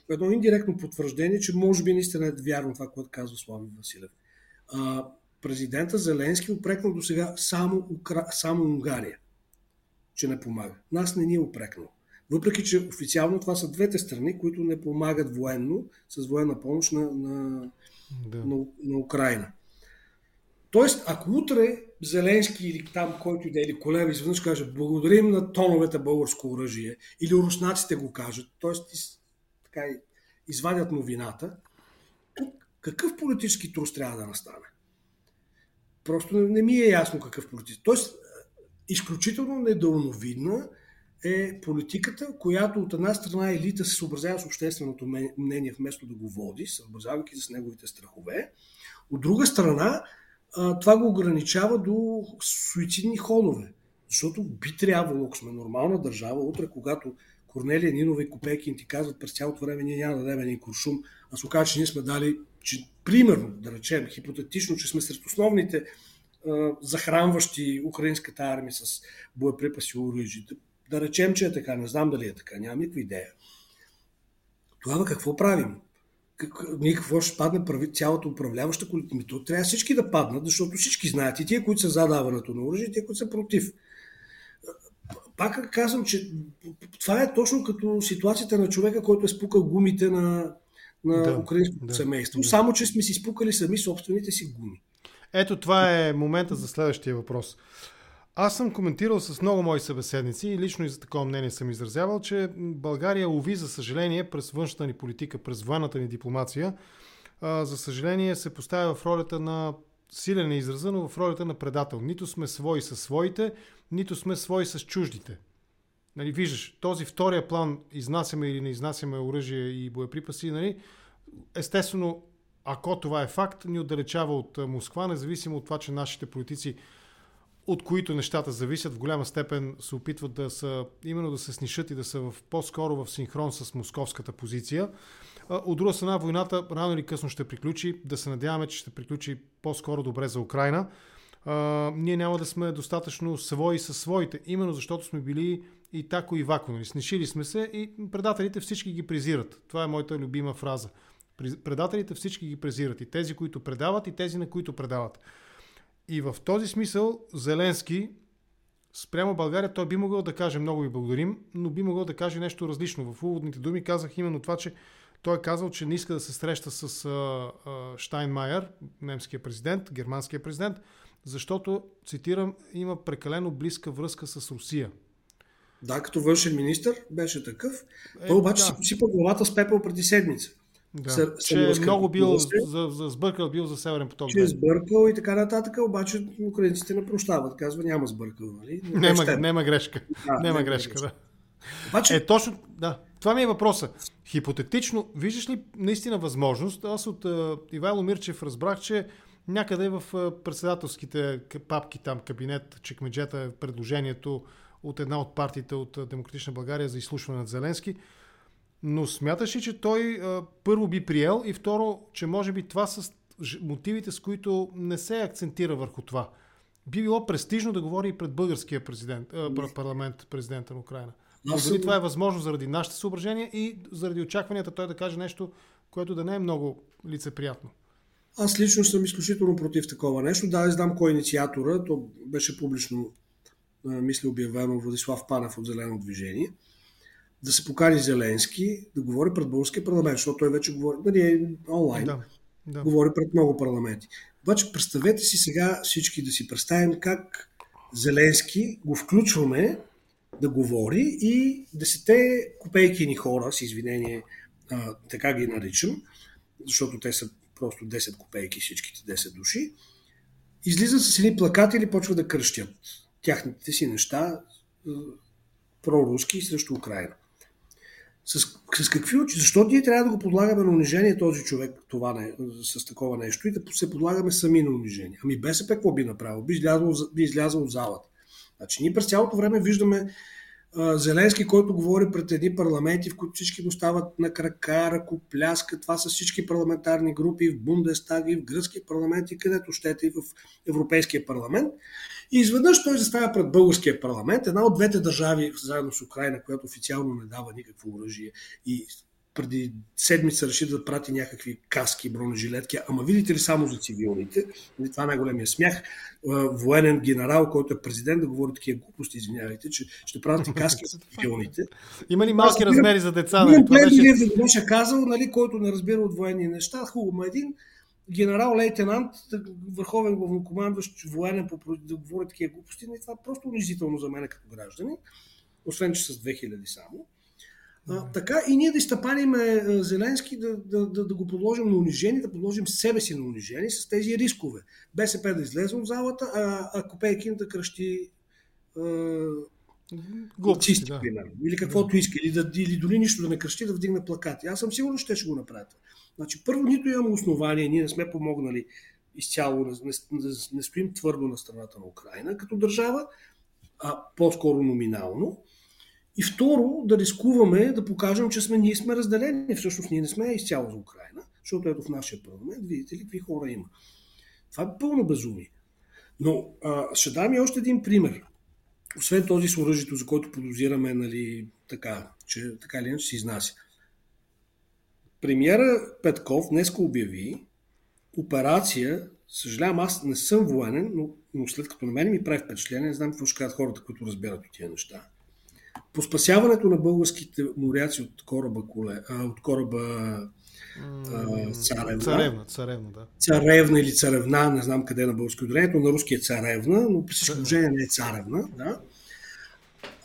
едно индиректно потвърждение, че може би наистина е вярно това, което казва Слави Василев. А, президента Зеленски упрекнал до сега само, Укра... само Унгария, че не помага. Нас не ни е упрекнал. Въпреки, че официално това са двете страни, които не помагат военно, с военна помощ на, на, да. на, на Украина. Тоест, ако утре Зеленски или там, който иде, или Колева изведнъж каже, благодарим на тоновете българско оръжие, или руснаците го кажат, т.е. Из, така, извадят новината, тук какъв политически трус трябва да настане? Просто не, не ми е ясно какъв политически. Тоест, изключително недълновидна е политиката, която от една страна елита се съобразява с общественото мнение, вместо да го води, съобразявайки с неговите страхове. От друга страна, това го ограничава до суицидни ходове. Защото би трябвало, ако сме нормална държава, утре, когато Корнелия Нинова и Копейкин ти казват през цялото време, ние няма да дадем един куршум, а се че ние сме дали, че, примерно, да речем, хипотетично, че сме сред основните захранващи украинската армия с боеприпаси и оръжие. Да речем, че е така, не знам дали е така, нямам никаква идея. Тогава какво правим? Как, ние какво ще падне прави, цялата управляваща колектива? То трябва всички да паднат, защото всички знаят и тия, които са за даването на оръжие, и тия, които са против. Пак казвам, че това е точно като ситуацията на човека, който е спукал гумите на, на да, украинското да, семейство. Да. Само, че сме си спукали сами собствените си гуми. Ето това е момента за следващия въпрос. Аз съм коментирал с много мои събеседници и лично и за такова мнение съм изразявал, че България уви, за съжаление, през външната ни политика, през военната ни дипломация, за съжаление се поставя в ролята на силен е израза, но в ролята на предател. Нито сме свои със своите, нито сме свои с чуждите. Нали, виждаш, този втория план, изнасяме или не изнасяме оръжие и боеприпаси, нали, естествено, ако това е факт, ни отдалечава от Москва, независимо от това, че нашите политици от които нещата зависят, в голяма степен се опитват да са, именно да се снишат и да са в, по-скоро в синхрон с московската позиция. От друга страна, войната рано или късно ще приключи. Да се надяваме, че ще приключи по-скоро добре за Украина. Ние няма да сме достатъчно свои със своите, именно защото сме били и тако и вако. Нали? Снишили сме се и предателите всички ги презират. Това е моята любима фраза. Предателите всички ги презират. И тези, които предават, и тези, на които предават. И в този смисъл Зеленски спрямо България той би могъл да каже много ви благодарим, но би могъл да каже нещо различно. В уводните думи казах именно това, че той е казал, че не иска да се среща с а, а, Штайнмайер, немския президент, германския президент, защото, цитирам, има прекалено близка връзка с Русия. Да, като външен министр беше такъв. Е, той обаче да. си посипа главата с пепел преди седмица. Да, Сър, че е много бил, за, за, сбъркал бил за Северен поток. Че е сбъркал и така нататък, обаче украинците не прощават. Казва, няма сбъркал, нали? (laughs) Няма, няма грешка. Да, няма грешка, грешка, да. Обаче... Е, точно, да. Това ми е въпроса. Хипотетично, виждаш ли наистина възможност? Аз от uh, Ивайло Мирчев разбрах, че някъде в uh, председателските папки, там кабинет, чекмеджета е предложението от една от партиите от Демократична България за изслушване на Зеленски. Но смяташ ли, че той първо би приел и второ, че може би това са мотивите, с които не се акцентира върху това? Би било престижно да говори и пред българския президент, парламент, президента на Украина. Но дали това е възможно заради нашите съображения и заради очакванията той да каже нещо, което да не е много лицеприятно? Аз лично съм изключително против такова нещо. Да, не знам кой е инициатора. То беше публично, мисля, обявено Владислав Панев от Зелено движение да се покани Зеленски да говори пред българския парламент, защото той вече говори, нали, е онлайн, да, да. говори пред много парламенти. Обаче представете си сега всички да си представим как Зеленски го включваме да говори и десете копейки ни хора, с извинение, а, така ги наричам, защото те са просто 10 копейки всичките 10 души, излизат с едни плакати или почва да кръщят тяхните си неща проруски срещу Украина. С, с какви очи? Защо ние трябва да го подлагаме на унижение този човек това не, с такова нещо и да се подлагаме сами на унижение? Ами БСП какво би направил? Би излязъл, би излязъл от залата. Значи ние през цялото време виждаме а, Зеленски, който говори пред едни парламенти, в които всички му стават на крака, ръкопляска. Това са всички парламентарни групи в Бундестаг и в гръцки парламенти, където щете и в Европейския парламент. И изведнъж той застава пред българския парламент, една от двете държави, заедно с Украина, която официално не дава никакво оръжие и преди седмица реши да прати някакви каски, бронежилетки, ама видите ли само за цивилните, нали, това е най-големия смях, военен генерал, който е президент, да говори такива глупости, извинявайте, че ще правят каски за цивилните. Има ли малки размери за деца? Нали? Това беше... беше казал, нали, който не разбира от военни неща, хубаво, един генерал-лейтенант, върховен главнокомандващ, военен, да говори такива глупости, не, това е просто унизително за мен като граждани, освен че с 2000 само. А, така и ние да изтъпаниме Зеленски, да, да, да, да го подложим на унижение, да подложим себе си на унижение с тези рискове. БСП да излезе от залата, а, а Копейкин да кръщи Глупости, да. примерно. Или каквото да. иска. Или, да, или дори нищо да не кръщи, да вдигне плакати. Аз съм сигурен, че те ще го направят. Значи, първо, нито имаме основание, ние не сме помогнали изцяло, не, не, не стоим твърдо на страната на Украина като държава, а по-скоро номинално. И второ, да рискуваме да покажем, че сме, ние сме разделени. Всъщност ние не сме изцяло за Украина, защото ето в нашия парламент, видите ли, какви хора има. Това е пълно безумие. Но а, ще дам и още един пример. Освен този с оръжието, за който подозираме, нали, така, че така или иначе се изнася. Премьера Петков днес обяви операция, съжалявам, аз не съм военен, но, но след като на мен ми прави впечатление, не знам какво ще кажат хората, които разбират от тия неща. По спасяването на българските моряци от кораба, коле, а, от кораба а, Царевна. Царевна, царевна, да. Царевна или Царевна, не знам къде е на български ударението, на руски е Царевна, но при всичко положение не е Царевна, да.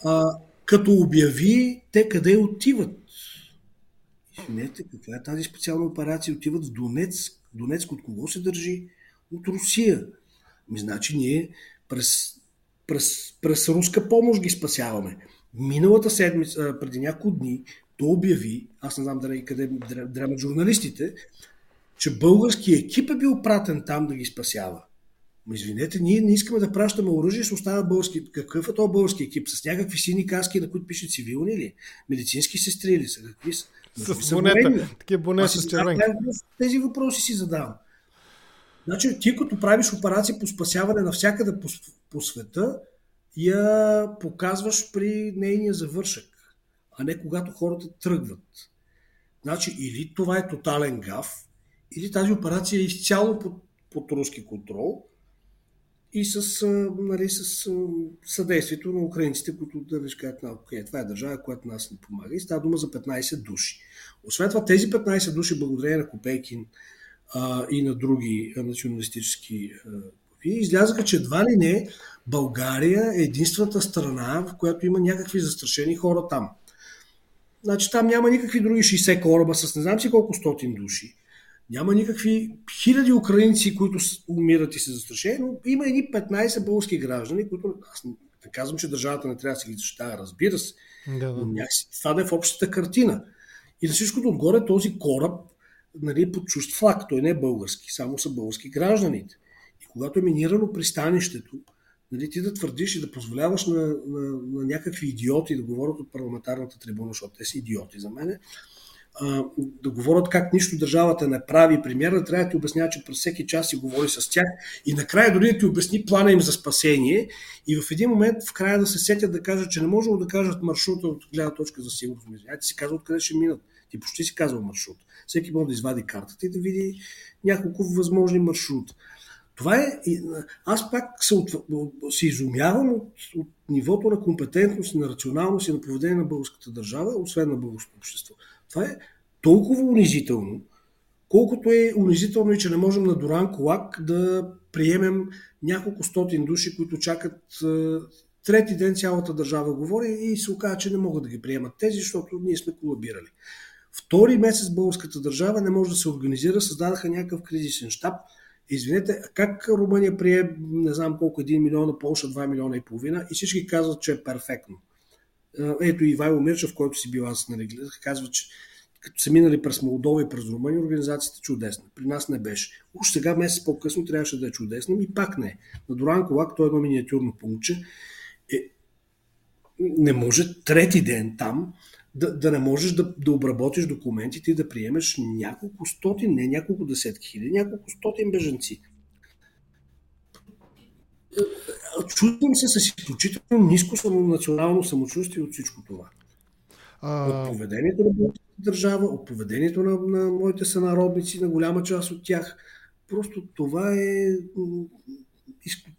А, като обяви те къде отиват Извинете, каква е тази специална операция? Отиват в Донецк. Донецк от кого се държи? От Русия. Ми, значи ние през, през, през руска помощ ги спасяваме. Миналата седмица, преди няколко дни, то обяви, аз не знам дали къде дремат журналистите, че български екип е бил пратен там да ги спасява. Но извинете, ние не искаме да пращаме оръжие, ще остава български. Какъв е този български екип? С някакви сини каски, на които пише цивилни ли? Медицински сестри ли са? Какви са? С монета. Такива боне с червенки. Тези въпроси си задавам. Значи, ти като правиш операция по спасяване навсякъде по, по света, я показваш при нейния завършък, а не когато хората тръгват. Значи или това е тотален гав, или тази операция е изцяло под, под руски контрол и с, нали, с съдействието на украинците, които да кажат, окей, това е държава, която нас не помага. И става дума за 15 души. Освен това, тези 15 души, благодарение на Копейкин а, и на други националистически ви излязаха, че едва ли не България е единствената страна, в която има някакви застрашени хора там. Значи там няма никакви други 60 кораба с не знам си колко стотин души. Няма никакви хиляди украинци, които умират и се застрашени, но има едни 15 български граждани, които аз не казвам, че държавата не трябва да се ги защитава, разбира се. Да, да. Но това да е в общата картина. И на всичкото отгоре този кораб нали, под чужд флаг. Той не е български, само са български гражданите. И когато е минирано пристанището, нали, ти да твърдиш и да позволяваш на, на, на някакви идиоти да говорят от парламентарната трибуна, защото те са идиоти за мене, а, да говорят как нищо държавата не прави. Премьера трябва да ти обяснява, че през всеки час си говори с тях и накрая дори да ти обясни плана им за спасение и в един момент в края да се сетят да кажат, че не може да кажат маршрута от гледна точка за сигурност. Ти си казва откъде ще минат. Ти почти си казал маршрут. Всеки може да извади картата и да види няколко възможни маршрута. Това е. Аз пак се, от, се изумявам от, от нивото на компетентност, на рационалност и на поведение на българската държава, освен на българското общество. Това е толкова унизително, колкото е унизително и че не можем на Доран Колак да приемем няколко стотин души, които чакат трети ден цялата държава говори и се оказа, че не могат да ги приемат тези, защото ние сме колабирали. Втори месец българската държава не може да се организира, създадаха някакъв кризисен щаб – Извинете, как Румъния прие не знам колко, 1 милиона, Полша 2 милиона и половина и всички казват, че е перфектно. Ето и Вайло Мирчев, който си бил аз, нали, казва, че като са минали през Молдова и през Румъния, организацията е чудесна. При нас не беше. Уж сега, месец по-късно, трябваше да е чудесна, и пак не. На Доран Колак, той е едно миниатюрно пункче, е, не може трети ден там да, да не можеш да, да обработиш документите и да приемеш няколко стотин, не няколко десетки хиляди, няколко стотин беженци. Чувствам се с изключително ниско само национално самочувствие от всичко това. А... От поведението на българската държава, от поведението на, на моите сънародници, на голяма част от тях. Просто това е изключително.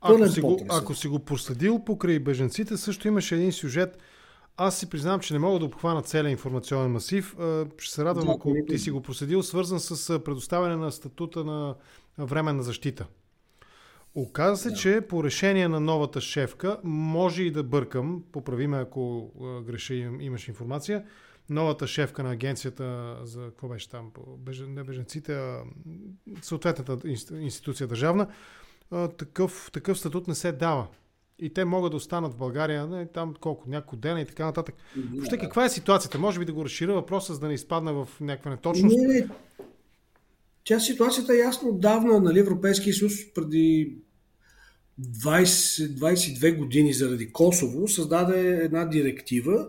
Ако си, го, ако си го проследил покрай беженците, също имаше един сюжет – аз си признавам, че не мога да обхвана целия информационен масив. Ще се радвам, ако ти си го проследил, свързан с предоставяне на статута на временна защита. Оказва се, да. че по решение на новата шефка, може и да бъркам, поправиме ако греша имаш информация, новата шефка на агенцията за какво беше там, не беженците, а съответната институция държавна, такъв, такъв статут не се дава и те могат да останат в България не, там колко, няколко дена и така нататък. Въобще каква е ситуацията? Може би да го разширя въпроса, за да не изпадна в някаква неточност? Не, не. Тя ситуацията е ясно отдавна, нали, Европейския съюз преди 20, 22 години заради Косово създаде една директива,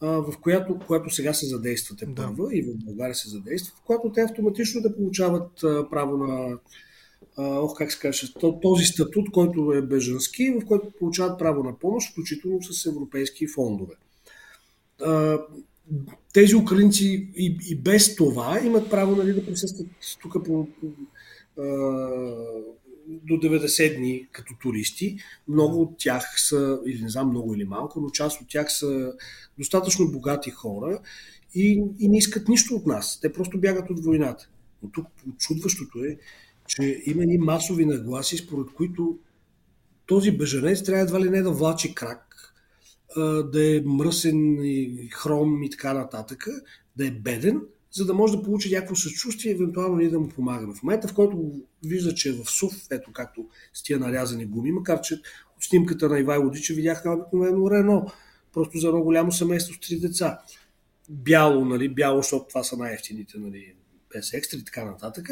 в която, която сега се задействате първа да. и в България се задейства, в която те автоматично да получават право на ох, как се каже, този статут, който е бежански, в който получават право на помощ, включително с европейски фондове. Тези украинци и, и без това имат право нали, да присъстват тук по, до 90 дни като туристи. Много от тях са, или не знам много или малко, но част от тях са достатъчно богати хора и, и не искат нищо от нас. Те просто бягат от войната. Но тук чудващото е, че има ни масови нагласи, според които този бежанец трябва едва ли не да влачи крак, да е мръсен и хром и така нататък, да е беден, за да може да получи някакво съчувствие и евентуално ние да му помагаме. В момента, в който вижда, че е в СУВ, ето както с тия нарязани гуми, макар че от снимката на Ивайло Дича видях обикновено Рено, просто за едно голямо семейство с три деца. Бяло, нали, бяло, защото това са най-ефтините, нали, без екстра и така нататък.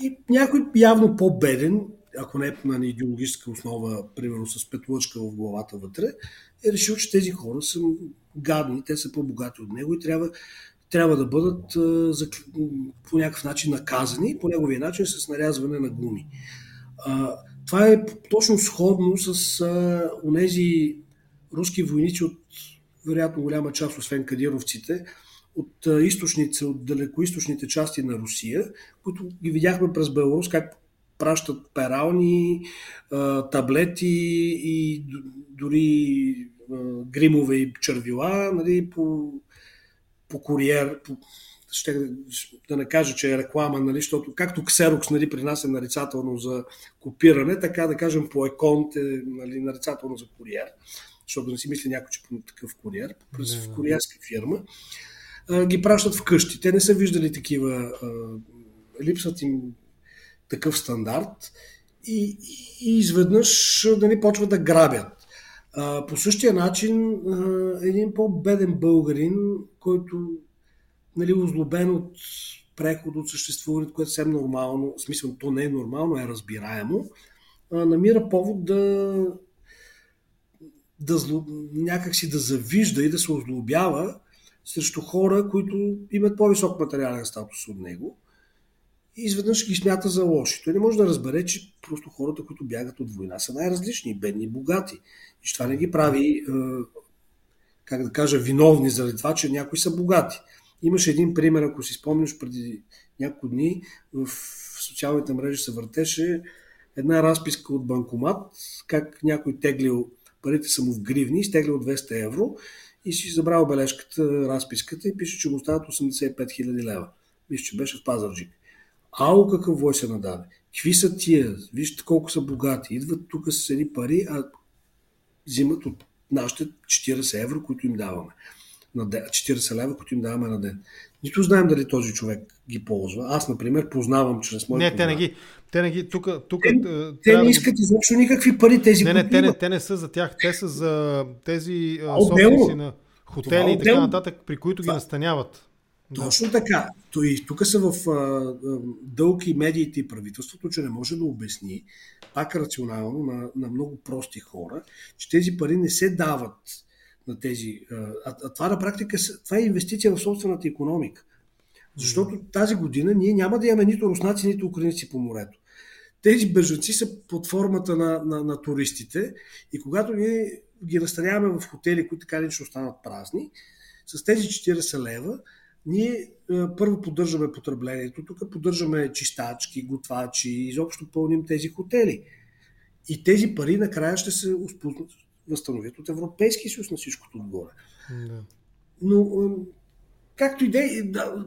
И някой явно по-беден, ако не е на идеологическа основа, примерно с петлъчка в главата вътре, е решил, че тези хора са гадни, те са по-богати от него и трябва, трябва да бъдат по някакъв начин наказани, по неговия начин с нарязване на гуми. това е точно сходно с а, онези руски войници от вероятно голяма част, освен кадировците, от източници, от далекоисточните части на Русия, които ги видяхме през Беларус, как пращат перални, таблети и дори гримове и червила нали, по, по куриер, по, ще да не кажа, че е реклама, нали, защото както Xerox нали, при нас е нарицателно за копиране, така да кажем по Еконт е нали, нарицателно за куриер, защото не си мисли някой, че по такъв куриер, през в куриерска фирма, а, ги пращат вкъщи. Те не са виждали такива, а, липсват им такъв стандарт и, и изведнъж ни почват да грабят. А, по същия начин а, един по-беден българин, който нали, озлобен от преход от съществуването, което е съвсем нормално, в смисъл то не е нормално, е разбираемо, а, намира повод да, да зло, някакси да завижда и да се озлобява срещу хора, които имат по-висок материален статус от него и изведнъж ги смята за лоши. Той не може да разбере, че просто хората, които бягат от война, са най-различни, бедни и богати. И това не ги прави, как да кажа, виновни заради това, че някои са богати. Имаше един пример, ако си спомняш, преди няколко дни в социалните мрежи се въртеше една разписка от банкомат, как някой теглил, парите са му в гривни, изтеглил 200 евро и си забрал бележката, разписката и пише, че му остават 85 000 лева. Мисля, че беше в Пазарджик. Ало, какъв вой се нададе. Какви са тия? Вижте колко са богати. Идват тук с едни пари, а взимат от нашите 40 евро, които им даваме на ден, 40 лева, които им даваме на ден. Нито знаем дали този човек ги ползва. Аз, например, познавам чрез моите. Не, те не ги. Те не ги. Тук, тук, те, те не искат да... изобщо никакви пари тези. Не, не, те не, те не са за тях. Те са за тези собственици на хотели и така нататък, при които това... ги настаняват. Точно така. То и тук са в а, дълг и медиите и правителството, че не може да обясни пак рационално на, на много прости хора, че тези пари не се дават на тези. А, а това на практика това е инвестиция в собствената економика. Защото тази година ние няма да имаме нито руснаци, нито украинци по морето. Тези бежанци са под формата на, на, на туристите и когато ние ги настаняваме в хотели, които така лично останат празни, с тези 40 лева ние първо поддържаме потреблението, тук поддържаме чистачки, готвачи, изобщо пълним тези хотели. И тези пари накрая ще се възстановят от Европейския съюз на всичкото отгоре. Да. Но, както и да,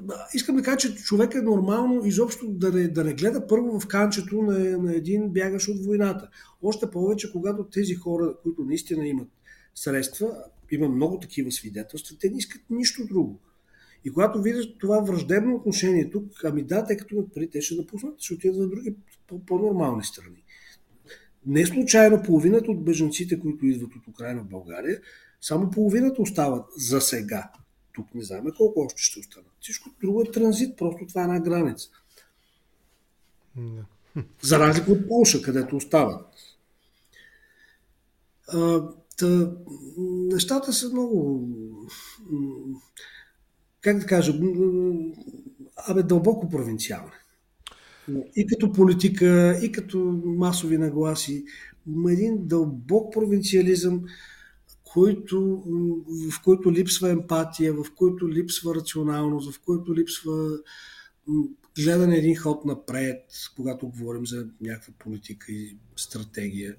да, искам да кажа, че човек е нормално изобщо да не, да не гледа първо в канчето на, на един бягаш от войната. Още повече, когато тези хора, които наистина имат средства, има много такива свидетелства, те не искат нищо друго. И когато видят това враждебно отношение тук, ами да, тъй като пари, те ще напуснат, ще отидат в други по-нормални страни. Не случайно половината от бежанците, които идват от Украина в България, само половината остават за сега. Тук не знаем колко още ще останат. Всичко друго е транзит, просто това е една граница. За разлика от Польша, където остават. А, та, нещата са много. Как да кажа? Абе, дълбоко провинциални и като политика, и като масови нагласи, един дълбок провинциализъм, който, в който липсва емпатия, в който липсва рационалност, в който липсва гледане един ход напред, когато говорим за някаква политика и стратегия,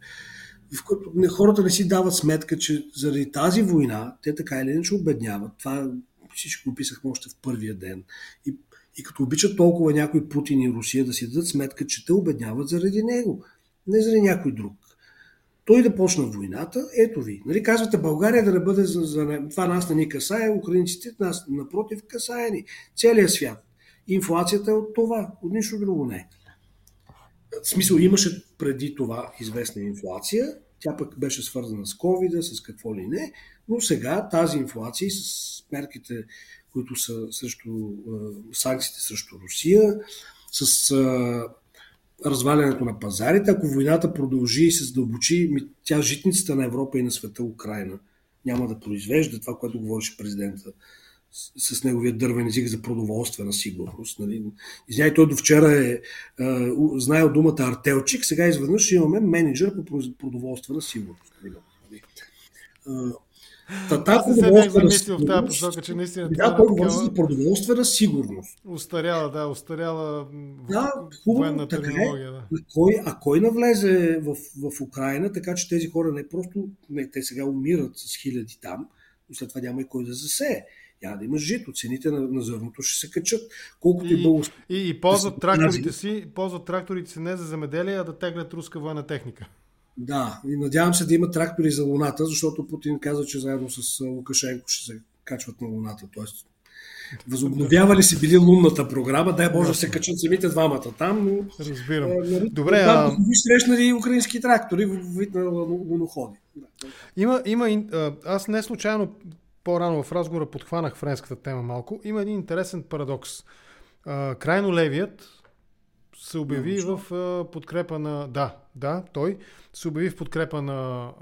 в който хората не си дават сметка, че заради тази война те така или иначе обедняват. Това всичко го писахме още в първия ден. И и като обичат толкова някой Путин и Русия да си дадат сметка, че те обедняват заради него, не заради някой друг. Той да почна войната, ето ви. Нали, казвате България да не бъде за, за това нас не ни касае, украинците нас напротив касае ни. Целият свят. Инфлацията е от това, от нищо друго не. В смисъл имаше преди това известна инфлация, тя пък беше свързана с COVID, с какво ли не, но сега тази инфлация с мерките, които са срещу санкциите срещу Русия, с развалянето на пазарите. Ако войната продължи и се задълбочи, тя житницата на Европа и на света Украина няма да произвежда това, което говореше президента с, с неговия дървен език за продоволствена сигурност. Нали. Извиняй, той до вчера е, е знаел думата артелчик, сега изведнъж имаме менеджер по продоволствена сигурност. Нали. Та, се бях замислил в тази посока, че наистина да, е такава... за продоволствена сигурност. Устаряла, да, устаряла да, военна така е. терминология. Да. Кой, а кой навлезе в, в Украина, така че тези хора не просто, не, те сега умират с хиляди там, но след това няма и кой да засее няма да има жито, цените на, на зърното ще се качат. Колкото и, и. И, и ползват, тракторите си, ползват тракторите си не за земеделие, а да теглят руска военна техника. Да, и надявам се да има трактори за Луната, защото Путин каза, че заедно с Лукашенко ще се качват на Луната. Тоест, възобновявали си били лунната програма, дай Боже да се качат самите двамата там, но... Разбирам. Нали, Добре, а... Ви срещнали украински трактори в вид на луноходи. Има, има, аз не случайно по-рано в разговора подхванах френската тема малко. Има един интересен парадокс. крайно левият се обяви в подкрепа на... Да, да, той се обяви в подкрепа на,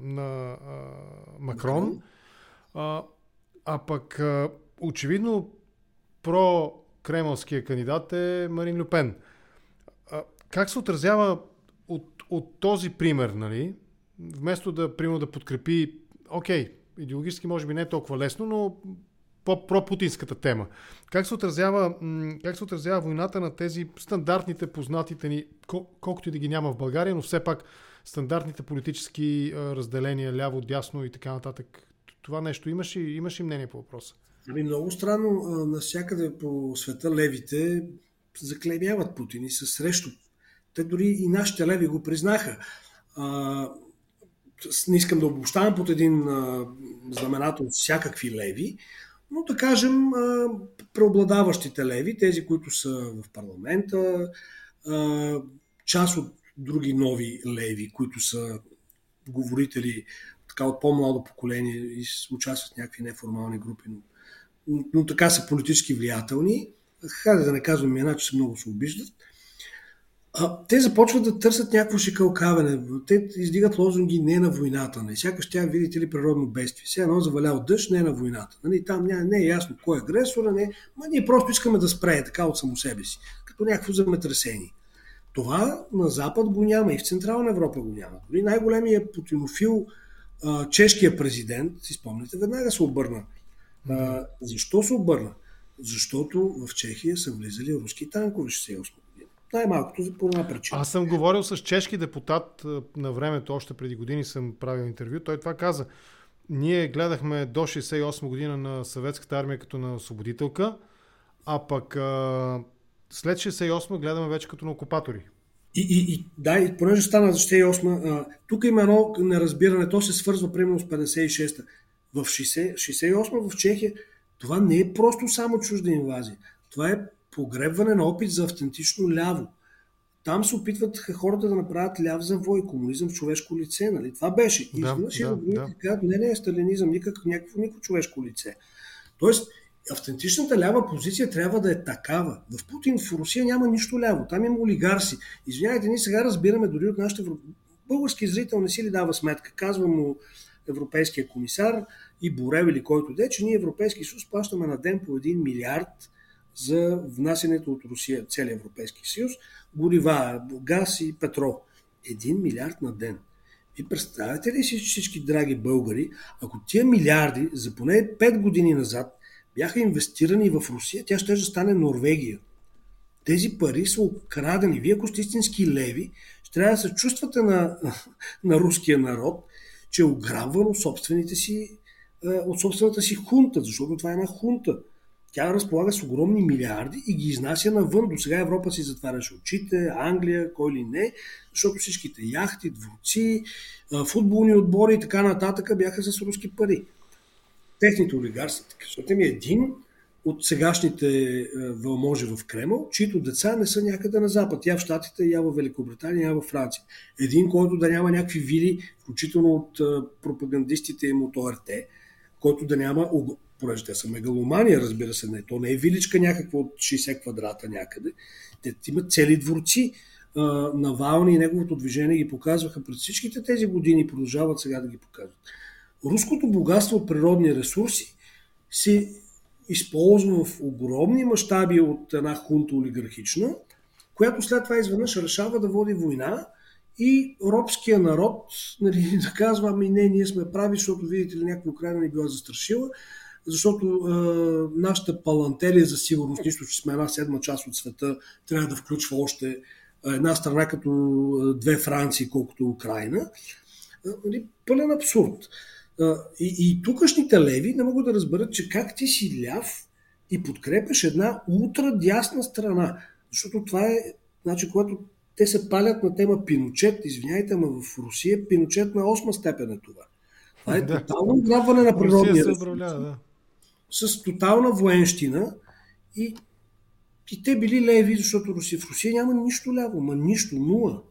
на Макрон. А, а пък очевидно про-кремълския кандидат е Марин Люпен. Как се отразява от, от този пример, нали? Вместо да, примерно, да подкрепи, окей, идеологически може би не е толкова лесно, но по-пропутинската тема. Как се, отразява, как се отразява войната на тези стандартните, познатите ни, колкото и да ги няма в България, но все пак стандартните политически разделения, ляво, дясно и така нататък. Това нещо имаш и, имаш и мнение по въпроса? Ами много странно, навсякъде по света левите заклеймяват Путин и са срещу. Те дори и нашите леви го признаха. А, не искам да обобщавам под един знаменател всякакви леви, но да кажем преобладаващите леви, тези, които са в парламента, част от други нови леви, които са говорители така от по-младо поколение и участват в някакви неформални групи, но, но, така са политически влиятелни. Хайде да не казвам имена, че много се обиждат те започват да търсят някакво шикалкаване. Те издигат лозунги не на войната. Не. Сякаш тя, видите ли, природно бедствие. Сега едно завалял дъжд, не на войната. Нали, там не, не е ясно кой е агресора, не. Ма ние просто искаме да спре така от само себе си. Като някакво земетресение. Това на Запад го няма и в Централна Европа го няма. Дори най-големият путинофил чешкия президент, си спомняте, веднага се обърна. А, защо се обърна? Защото в Чехия са влизали руски танкове 68 най-малкото за по една причина. Аз съм говорил с чешки депутат на времето, още преди години съм правил интервю. Той това каза. Ние гледахме до 68 година на съветската армия като на освободителка, а пък а, след 68 гледаме вече като на окупатори. И, и, и да, и понеже стана за 68, а, тук има едно неразбиране, то се свързва примерно с 56-та. В 60, 68 в Чехия това не е просто само чужда инвазия. Това е погребване на опит за автентично ляво. Там се опитват хората да направят ляв завой, комунизъм в човешко лице. Нали? Това беше. И да, да, да. казват, не, не е сталинизъм, никак, някакво, никакво човешко лице. Тоест, автентичната лява позиция трябва да е такава. В Путин, в Русия няма нищо ляво. Там има олигарси. Извинявайте, ние сега разбираме дори от нашите български зрител не си ли дава сметка. Казва му европейския комисар и Борел или който де, че ние Европейски съюз плащаме на ден по 1 милиард за внасянето от Русия, целия Европейски съюз, горива, газ и петрол. Един милиард на ден. И представяте ли си всички драги българи, ако тия милиарди за поне 5 години назад бяха инвестирани в Русия, тя ще стане Норвегия. Тези пари са украдени. Вие, ако сте истински леви, ще трябва да се чувствате на, на руския народ, че е ограбван от, собствените си, е, от собствената си хунта, защото това е една хунта. Тя разполага с огромни милиарди и ги изнася навън. До сега Европа си затваряше очите, Англия, кой ли не, защото всичките яхти, дворци, футболни отбори и така нататък бяха с руски пари. Техните олигарства, защото ми е един от сегашните вълможи в Кремъл, чието деца не са някъде на Запад. Я в Штатите, я в Великобритания, я в Франция. Един, който да няма някакви вили, включително от пропагандистите им от ОРТ, който да няма понеже те са мегаломания, разбира се, не. То не е виличка някаква от 60 квадрата някъде. Те имат цели дворци. Навални и неговото движение ги показваха през всичките тези години и продължават сега да ги показват. Руското богатство от природни ресурси се използва в огромни мащаби от една хунта олигархична, която след това изведнъж решава да води война и робския народ нали, (laughs) да казва, ами не, ние сме прави, защото видите ли някаква Украина ни била застрашила, защото е, нашата палантерия за сигурност, нищо, че сме една седма част от света, трябва да включва още една страна като две Франции, колкото Украина. Нали, пълен абсурд. И, и тукашните леви не могат да разберат, че как ти си ляв и подкрепяш една ултрадясна страна. Защото това е, значи, когато те се палят на тема Пиночет, извиняйте, ама в Русия Пиночет на 8 степен е това. Това е (laughs) тотално ограбване на природния ресурс. Да. С тотална военщина и, и те били леви, защото Русия, в Русия няма нищо ляво, ма нищо, нула.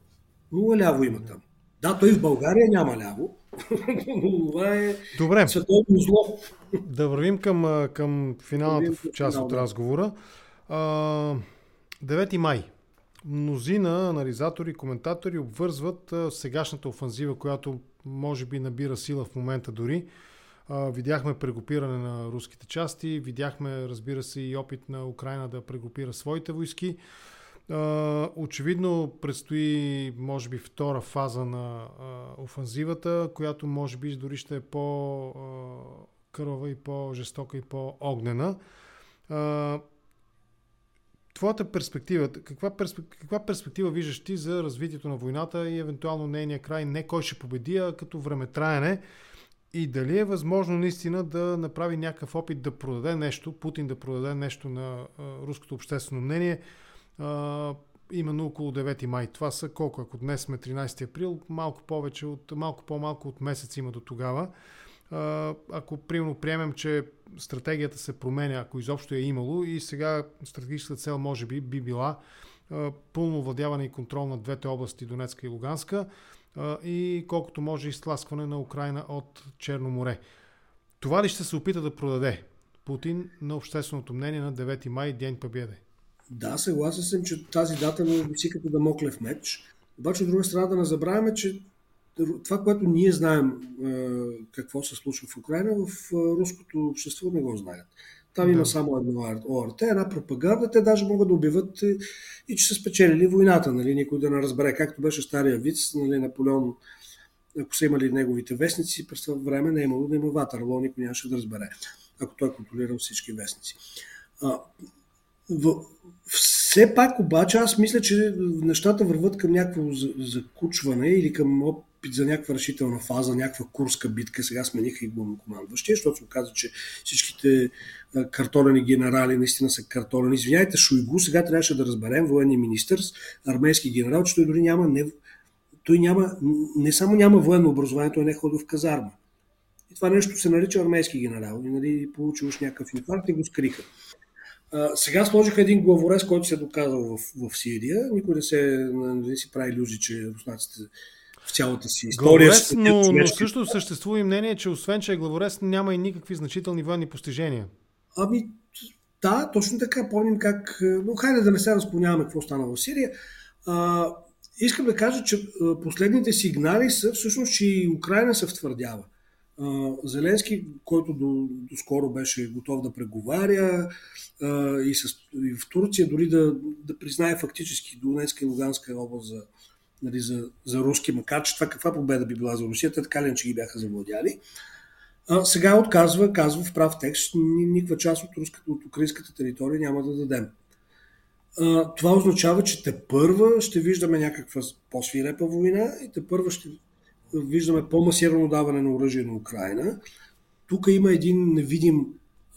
Нула ляво има там. Да, той в България няма ляво, (laughs) но това е Добре. световно зло. Да вървим към, към финалната да част от разговора. 9 май. Мнозина анализатори, коментатори обвързват сегашната офанзива, която може би набира сила в момента дори. Видяхме прегрупиране на руските части, видяхме, разбира се, и опит на Украина да прегрупира своите войски. Очевидно предстои, може би, втора фаза на офанзивата, която може би дори ще е по-кървава и по-жестока и по-огнена. Твоята перспектива, каква, перспектива, каква перспектива виждаш ти за развитието на войната и евентуално нейния край, не кой ще победи, а като времетраене? И дали е възможно наистина да направи някакъв опит да продаде нещо, Путин да продаде нещо на а, руското обществено мнение, а, именно около 9 май. Това са колко? Ако днес сме 13 април, малко повече от, малко по-малко от месец има до тогава. А, ако примерно приемем, че стратегията се променя, ако изобщо е имало и сега стратегическата цел може би би била пълно владяване и контрол на двете области, Донецка и Луганска и колкото може изтласкване на Украина от Черно море. Това ли ще се опита да продаде Путин на общественото мнение на 9 май, Ден Победе? Да, съгласен съм, че тази дата не виси като да моклев меч. Обаче, от друга страна, да не забравяме, че това, което ние знаем какво се случва в Украина, в руското общество не го знаят. Там да. има само едно ОРТ, една пропаганда. Те даже могат да обявят и, и че са спечелили войната. Нали? Никой да не разбере. Както беше стария виц, нали, Наполеон, ако са имали неговите вестници, през това време не е имало да има Ватърло, никой нямаше да разбере, ако той е контролирал всички вестници. А, в, все пак обаче аз мисля, че нещата върват към някакво закучване или към опит за някаква решителна фаза, някаква курска битка. Сега смениха и главнокомандващия, защото се оказа, че всичките картонени генерали наистина са картонени. Извиняйте, Шойгу сега трябваше да разберем, военния министър, армейски генерал, че той дори няма, не, той няма, не само няма военно образование, той не е ходил в казарма. И това нещо се нарича армейски генерал. И нали, получил някакъв инфаркт и го скриха. А, сега сложиха един главорез, който се е доказал в, в Сирия. Никой не, се, не си прави иллюзии, че руснаците в цялата си история. Главорез, но, но също съществува и мнение, че освен, че е главорез, няма и никакви значителни военни постижения. Ами, да, точно така. Помним как... Но хайде да не се разклоняваме какво стана в Сирия. А, искам да кажа, че последните сигнали са всъщност, че и Украина се втвърдява. Зеленски, който до, до скоро беше готов да преговаря а, и, с, и в Турция дори да, да признае фактически Донецка и Луганска област за, нали, за, за руски, макар че това каква победа би била за Русия, така ли, че ги бяха завладяли. Сега отказва, казва в прав текст, никаква част от, руската, от украинската територия няма да дадем. Това означава, че те първа ще виждаме някаква по-свирепа война и те първа ще виждаме по-масирано даване на оръжие на Украина. Тук има един невидим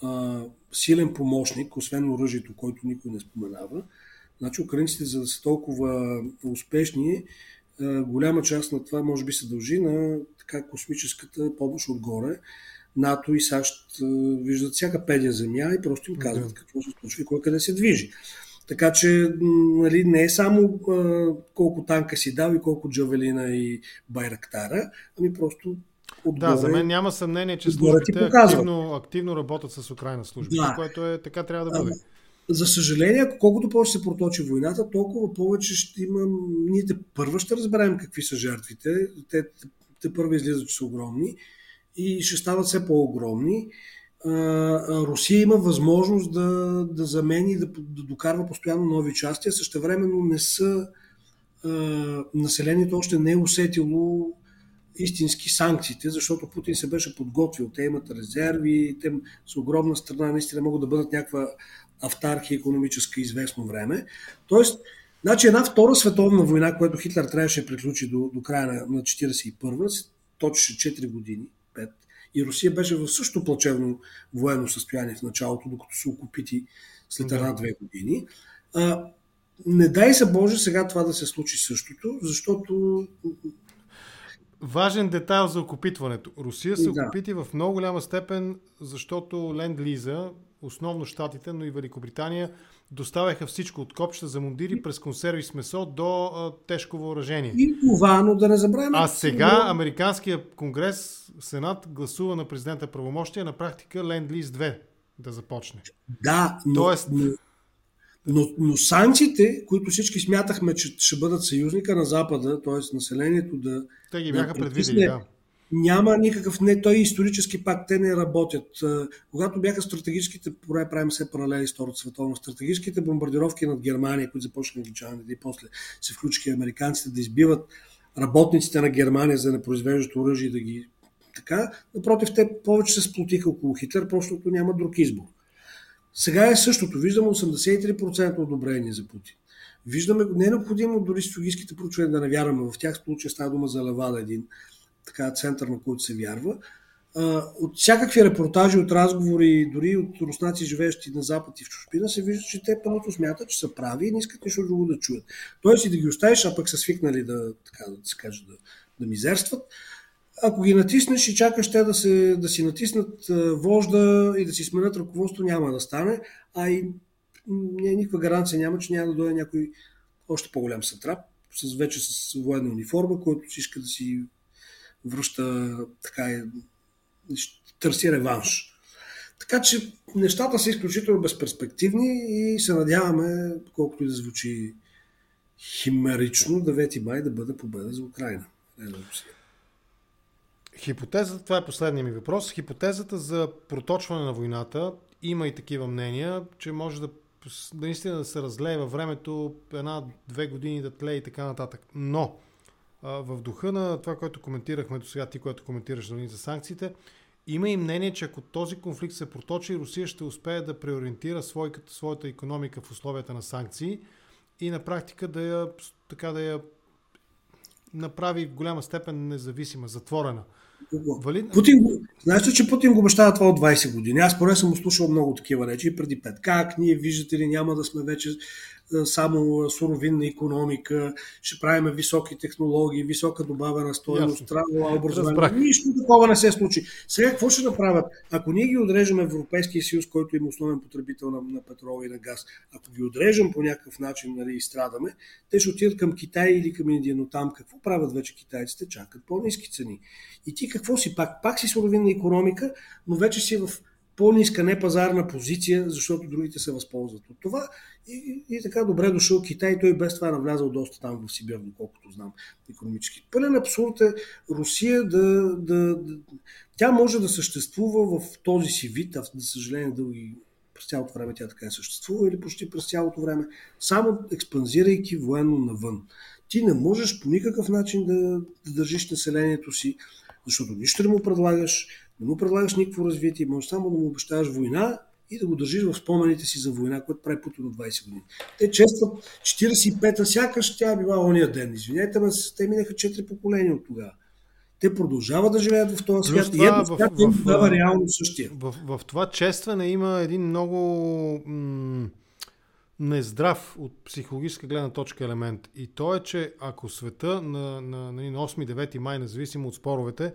а, силен помощник, освен оръжието, който никой не споменава. Значи украинците, за да са толкова успешни, голяма част на това може би се дължи на така космическата помощ отгоре. НАТО и САЩ виждат всяка педия земя и просто им казват какво се случва и кой къде се движи. Така че нали, не е само а, колко танка си дал и колко джавелина и байрактара, ами просто Отгоре, да, за мен няма съмнение, че службите активно, активно работят с Украина службите, да. което е така трябва да бъде. За съжаление, колкото повече се проточи войната, толкова повече ще има. Ние те първа ще разберем какви са жертвите. Те, те, първи излизат, че са огромни и ще стават все по-огромни. Русия има възможност да, да замени, да, да докарва постоянно нови части, а същевременно не са населението още не е усетило истински санкциите, защото Путин се беше подготвил. Те имат резерви, те с огромна страна наистина могат да бъдат някаква автархия економическа известно време. Тоест, значи една втора световна война, която Хитлер трябваше да приключи до, до края на, на 1941, се точеше 4 години, 5, и Русия беше в също плачевно военно състояние в началото, докато се окупити след една-две години. А, не дай се Боже сега това да се случи същото, защото Важен детайл за окупитването. Русия се да. окупити в много голяма степен, защото Ленд-Лиза, основно Штатите, но и Великобритания, доставяха всичко от копчета за мундири през консерви с месо до а, тежко въоръжение. И това, но да не забравяме. А сега Американския конгрес, Сенат гласува на президента правомощия на практика Ленд-Лиз 2 да започне. Да, но, Тоест, но но, но санкциите, които всички смятахме, че ще бъдат съюзника на Запада, т.е. населението да. Те ги бяха да предвидели, да. Няма никакъв, не, той исторически пак те не работят. Когато бяха стратегическите, поне правим се паралели с Втората световна, стратегическите бомбардировки над Германия, които започнаха англичаните и после се включиха американците да избиват работниците на Германия, за да не произвеждат оръжие да ги така. Напротив, те повече се сплотиха около Хитлер, просто няма друг избор. Сега е същото. Виждаме 83% одобрение за Путин. Виждаме, не е необходимо дори социалистските проучвания да не вярваме. В тях случая става дума за Левада, един така център, на който се вярва. От всякакви репортажи, от разговори, дори от руснаци, живеещи на Запад и в чужбина, се вижда, че те първото смятат, че са прави и не искат нищо друго да чуят. Тоест и да ги оставиш, а пък са свикнали да, така да се каже, да, да мизерстват ако ги натиснеш и чакаш те да, се, да си натиснат вожда и да си сменят ръководство, няма да стане, а и никаква гаранция няма, че няма да дойде някой още по-голям сатрап, с, вече с военна униформа, който си иска да си връща така търси реванш. Така че нещата са изключително безперспективни и се надяваме, колкото и да звучи химерично, 9 май да бъде победа за Украина. Хипотезата, това е последния ми въпрос, хипотезата за проточване на войната, има и такива мнения, че може да наистина да се разлее във времето една-две години да тлее и така нататък. Но в духа на това, което коментирахме до сега, ти, което коментираш нали, за санкциите, има и мнение, че ако този конфликт се проточи, Русия ще успее да преориентира свойката, своята економика в условията на санкции и на практика да я, така да я направи в голяма степен независима, затворена. Вали... Путин, знаеш ли, че Путин го обещава това от 20 години? Аз поне съм слушал много такива речи преди 5. Как ние, виждате ли, няма да сме вече само суровинна економика, ще правим високи технологии, висока добавена стоеност, трава, образование. Нищо такова не се случи. Сега какво ще направят? Ако ние ги отрежем Европейския съюз, който има основен потребител на, на петрол и на газ, ако ги отрежем по някакъв начин нали, и страдаме, те ще отидат към Китай или към Индия, но там какво правят вече китайците? Чакат по-низки цени. И ти какво си пак? Пак си суровинна економика, но вече си в по-ниска непазарна позиция, защото другите се възползват от това. И, и така добре дошъл Китай, той без това е навлязал доста там в Сибир, доколкото знам економически. Пълен абсурд е Русия да, да, да... Тя може да съществува в този си вид, а за съжаление дълги през цялото време тя така е съществува или почти през цялото време, само експанзирайки военно навън. Ти не можеш по никакъв начин да, да държиш населението си, защото нищо не му предлагаш, не му предлагаш никакво развитие, може само да му обещаваш война и да го държиш в спомените си за война, което прави Путин от 20 години. Те честват 45-та, сякаш тя е била ония ден. Извинете, но те минаха 4 поколения от тогава. Те продължават да живеят в този свят това, и едно свят в, в, дава реално същия. В, в, в това честване има един много м- нездрав от психологическа гледна точка елемент. И то е, че ако света на, на, на 8-9 май, независимо от споровете,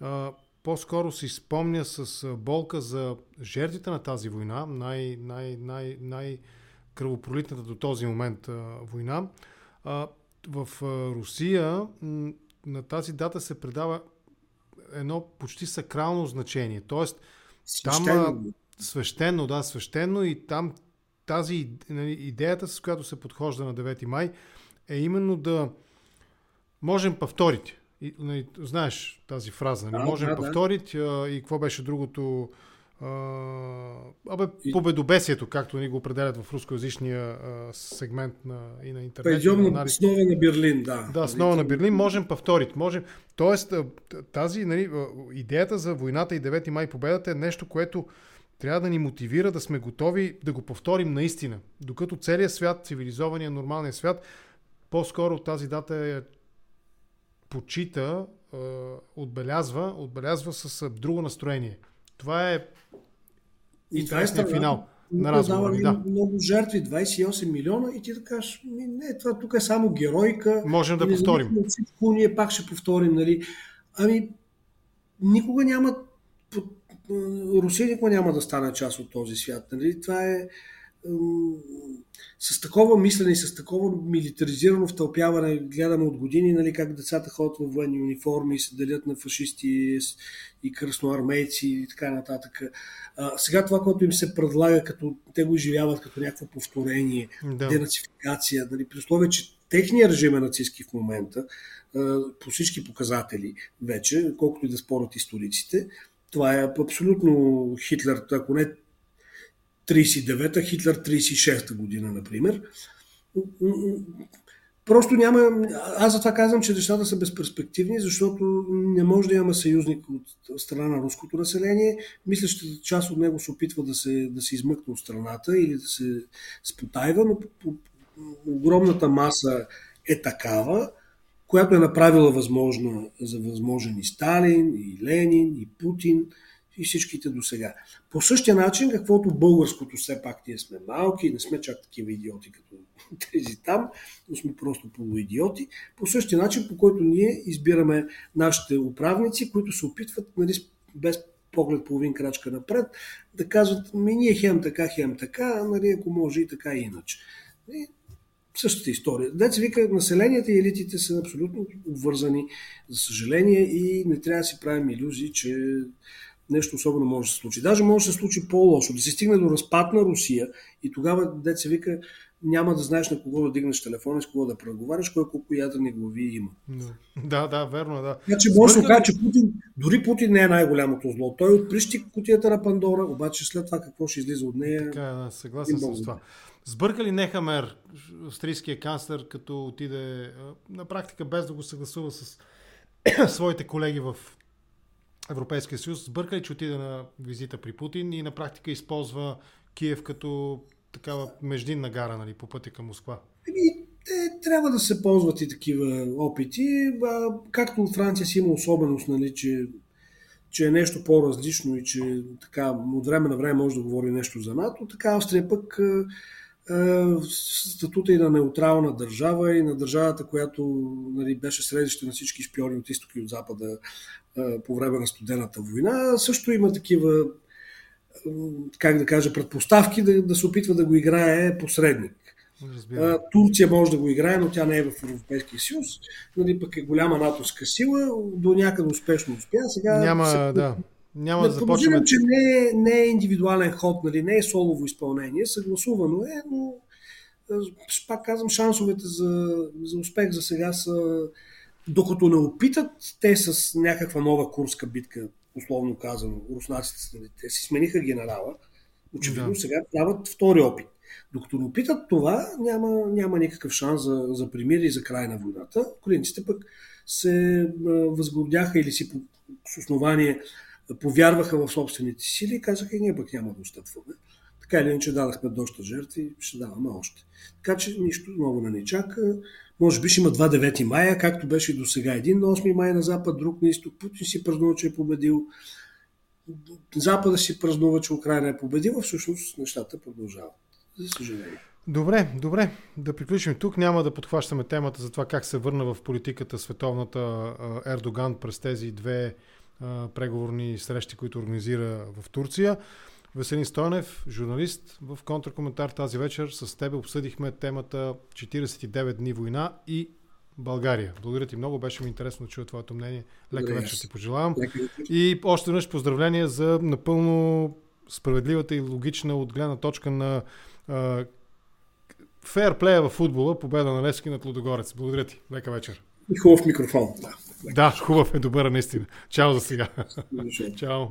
а, по-скоро си спомня с болка за жертвите на тази война, най, най, най, най кръвопролитната до този момент а, война. А, в а, Русия м, на тази дата се предава едно почти сакрално значение. Тоест, свещено. там свещено, да, свещено и там тази нали, идеята, с която се подхожда на 9 май, е именно да можем повторите. И, нали, знаеш тази фраза, не да, можем да, повторить да. и какво беше другото абе, победобесието, както ни го определят в рускоязичния сегмент на, и на интернет. Пойдем на снова на Берлин, да. Да, снова на Берлин, можем повторить. Можем. Тоест, тази нали, идеята за войната и 9 май победата е нещо, което трябва да ни мотивира да сме готови да го повторим наистина. Докато целият свят, цивилизования, нормалния свят, по-скоро тази дата е почита, отбелязва, отбелязва с друго настроение. Това е и това е финал на разговора. Да. Много жертви, 28 милиона и ти да кажеш, не, това тук е само геройка. Можем да повторим. Всичко, ние пак ще повторим, нали. Ами, никога няма Русия никога няма да стане част от този свят. Нали? Това е с такова мислене и с такова милитаризирано втълпяване гледаме от години нали, как децата ходят в военни униформи и се делят на фашисти и кръсноармейци и така нататък. А, сега това, което им се предлага, като те го изживяват като някакво повторение, да. денацификация, нали, при условие, че техният режим е нацистски в момента, по всички показатели вече, колкото и да спорят историците, това е абсолютно Хитлер, ако не 39-та, Хитлер 36-та година, например. Просто няма. Аз затова казвам, че нещата са безперспективни, защото не може да има съюзник от страна на руското население. Мисля, че част от него се опитва да се, да се измъкне от страната или да се спотайва, но огромната маса е такава, която е направила възможно за възможен и Сталин, и Ленин, и Путин, и всичките до сега. По същия начин, каквото българското, все пак ние сме малки, не сме чак такива идиоти като (laughs) тези там, но сме просто полуидиоти, по същия начин, по който ние избираме нашите управници, които се опитват нали, без поглед половин крачка напред, да казват, ми ние хем така, хем така, нали, ако може и така и иначе. И същата история. Деца вика, населението и елитите са абсолютно обвързани, за съжаление, и не трябва да си правим иллюзии, че нещо особено може да се случи. Даже може да се случи по-лошо, да се стигне до разпад на Русия и тогава деца вика, няма да знаеш на кого да дигнеш телефона, с кого да преговаряш, кой колко ядрени глави има. Да, да, верно, да. Значи може да се каже, че Путин, дори Путин не е най-голямото зло. Той отприщи кутията на Пандора, обаче след това какво ще излиза от нея. Така, да, съгласен с това. Сбърка ли Нехамер, австрийския канцлер, като отиде на практика без да го съгласува с (clears throat) своите колеги в Европейския съюз, сбърка ли, че отиде на визита при Путин и на практика използва Киев като такава междинна гара нали, по пътя към Москва? Еми, те трябва да се ползват и такива опити. А, както Франция си има особеност, нали, че, че е нещо по-различно и че така, от време на време може да говори нещо за НАТО, така Австрия пък статута и на неутрална държава и на държавата, която нали, беше средище на всички шпиони от изток и от запада по време на студената война, също има такива как да кажа, предпоставки да, да се опитва да го играе посредник. Разбира. Турция може да го играе, но тя не е в Европейския съюз. Нали, пък е голяма натовска сила, до някъде успешно успя. Сега Няма, се... да. Няма да, започваме. че не е, не е индивидуален ход, нали, не е солово изпълнение, съгласувано е, но пак казвам, шансовете за, за успех за сега са, докато не опитат те с някаква нова курска битка, условно казано, руснаците, те си смениха генерала, очевидно да. сега дават втори опит. Докато не опитат това, няма, няма никакъв шанс за, за примир и за край на войната. Украинците пък се възгордяха или си по, с основание повярваха в собствените сили и казаха и ние пък няма да отстъпваме. Така или иначе дадахме доста жертви, ще даваме още. Така че нищо много не ни чака. Може би ще има 2 9 мая, както беше до сега. Един на 8 май на запад, друг на изток. Путин си празнува, че е победил. Запада си празнува, че Украина е победила. Всъщност нещата продължават. За съжаление. Добре, добре. Да приключим тук. Няма да подхващаме темата за това как се върна в политиката световната Ердоган през тези две преговорни срещи, които организира в Турция. Веселин Стойнев, журналист в контркоментар тази вечер. С теб обсъдихме темата 49 дни война и България. Благодаря ти много, беше ми интересно да чуя твоето мнение. Лека вечер ти пожелавам. И още веднъж поздравления за напълно справедливата и логична от гледна точка на фейерплея в футбола, победа на Лески над Лудогорец. Благодаря ти. Лека вечер. И хубав микрофон. Да, хубав е, добър наистина. Чао за сега. Чао.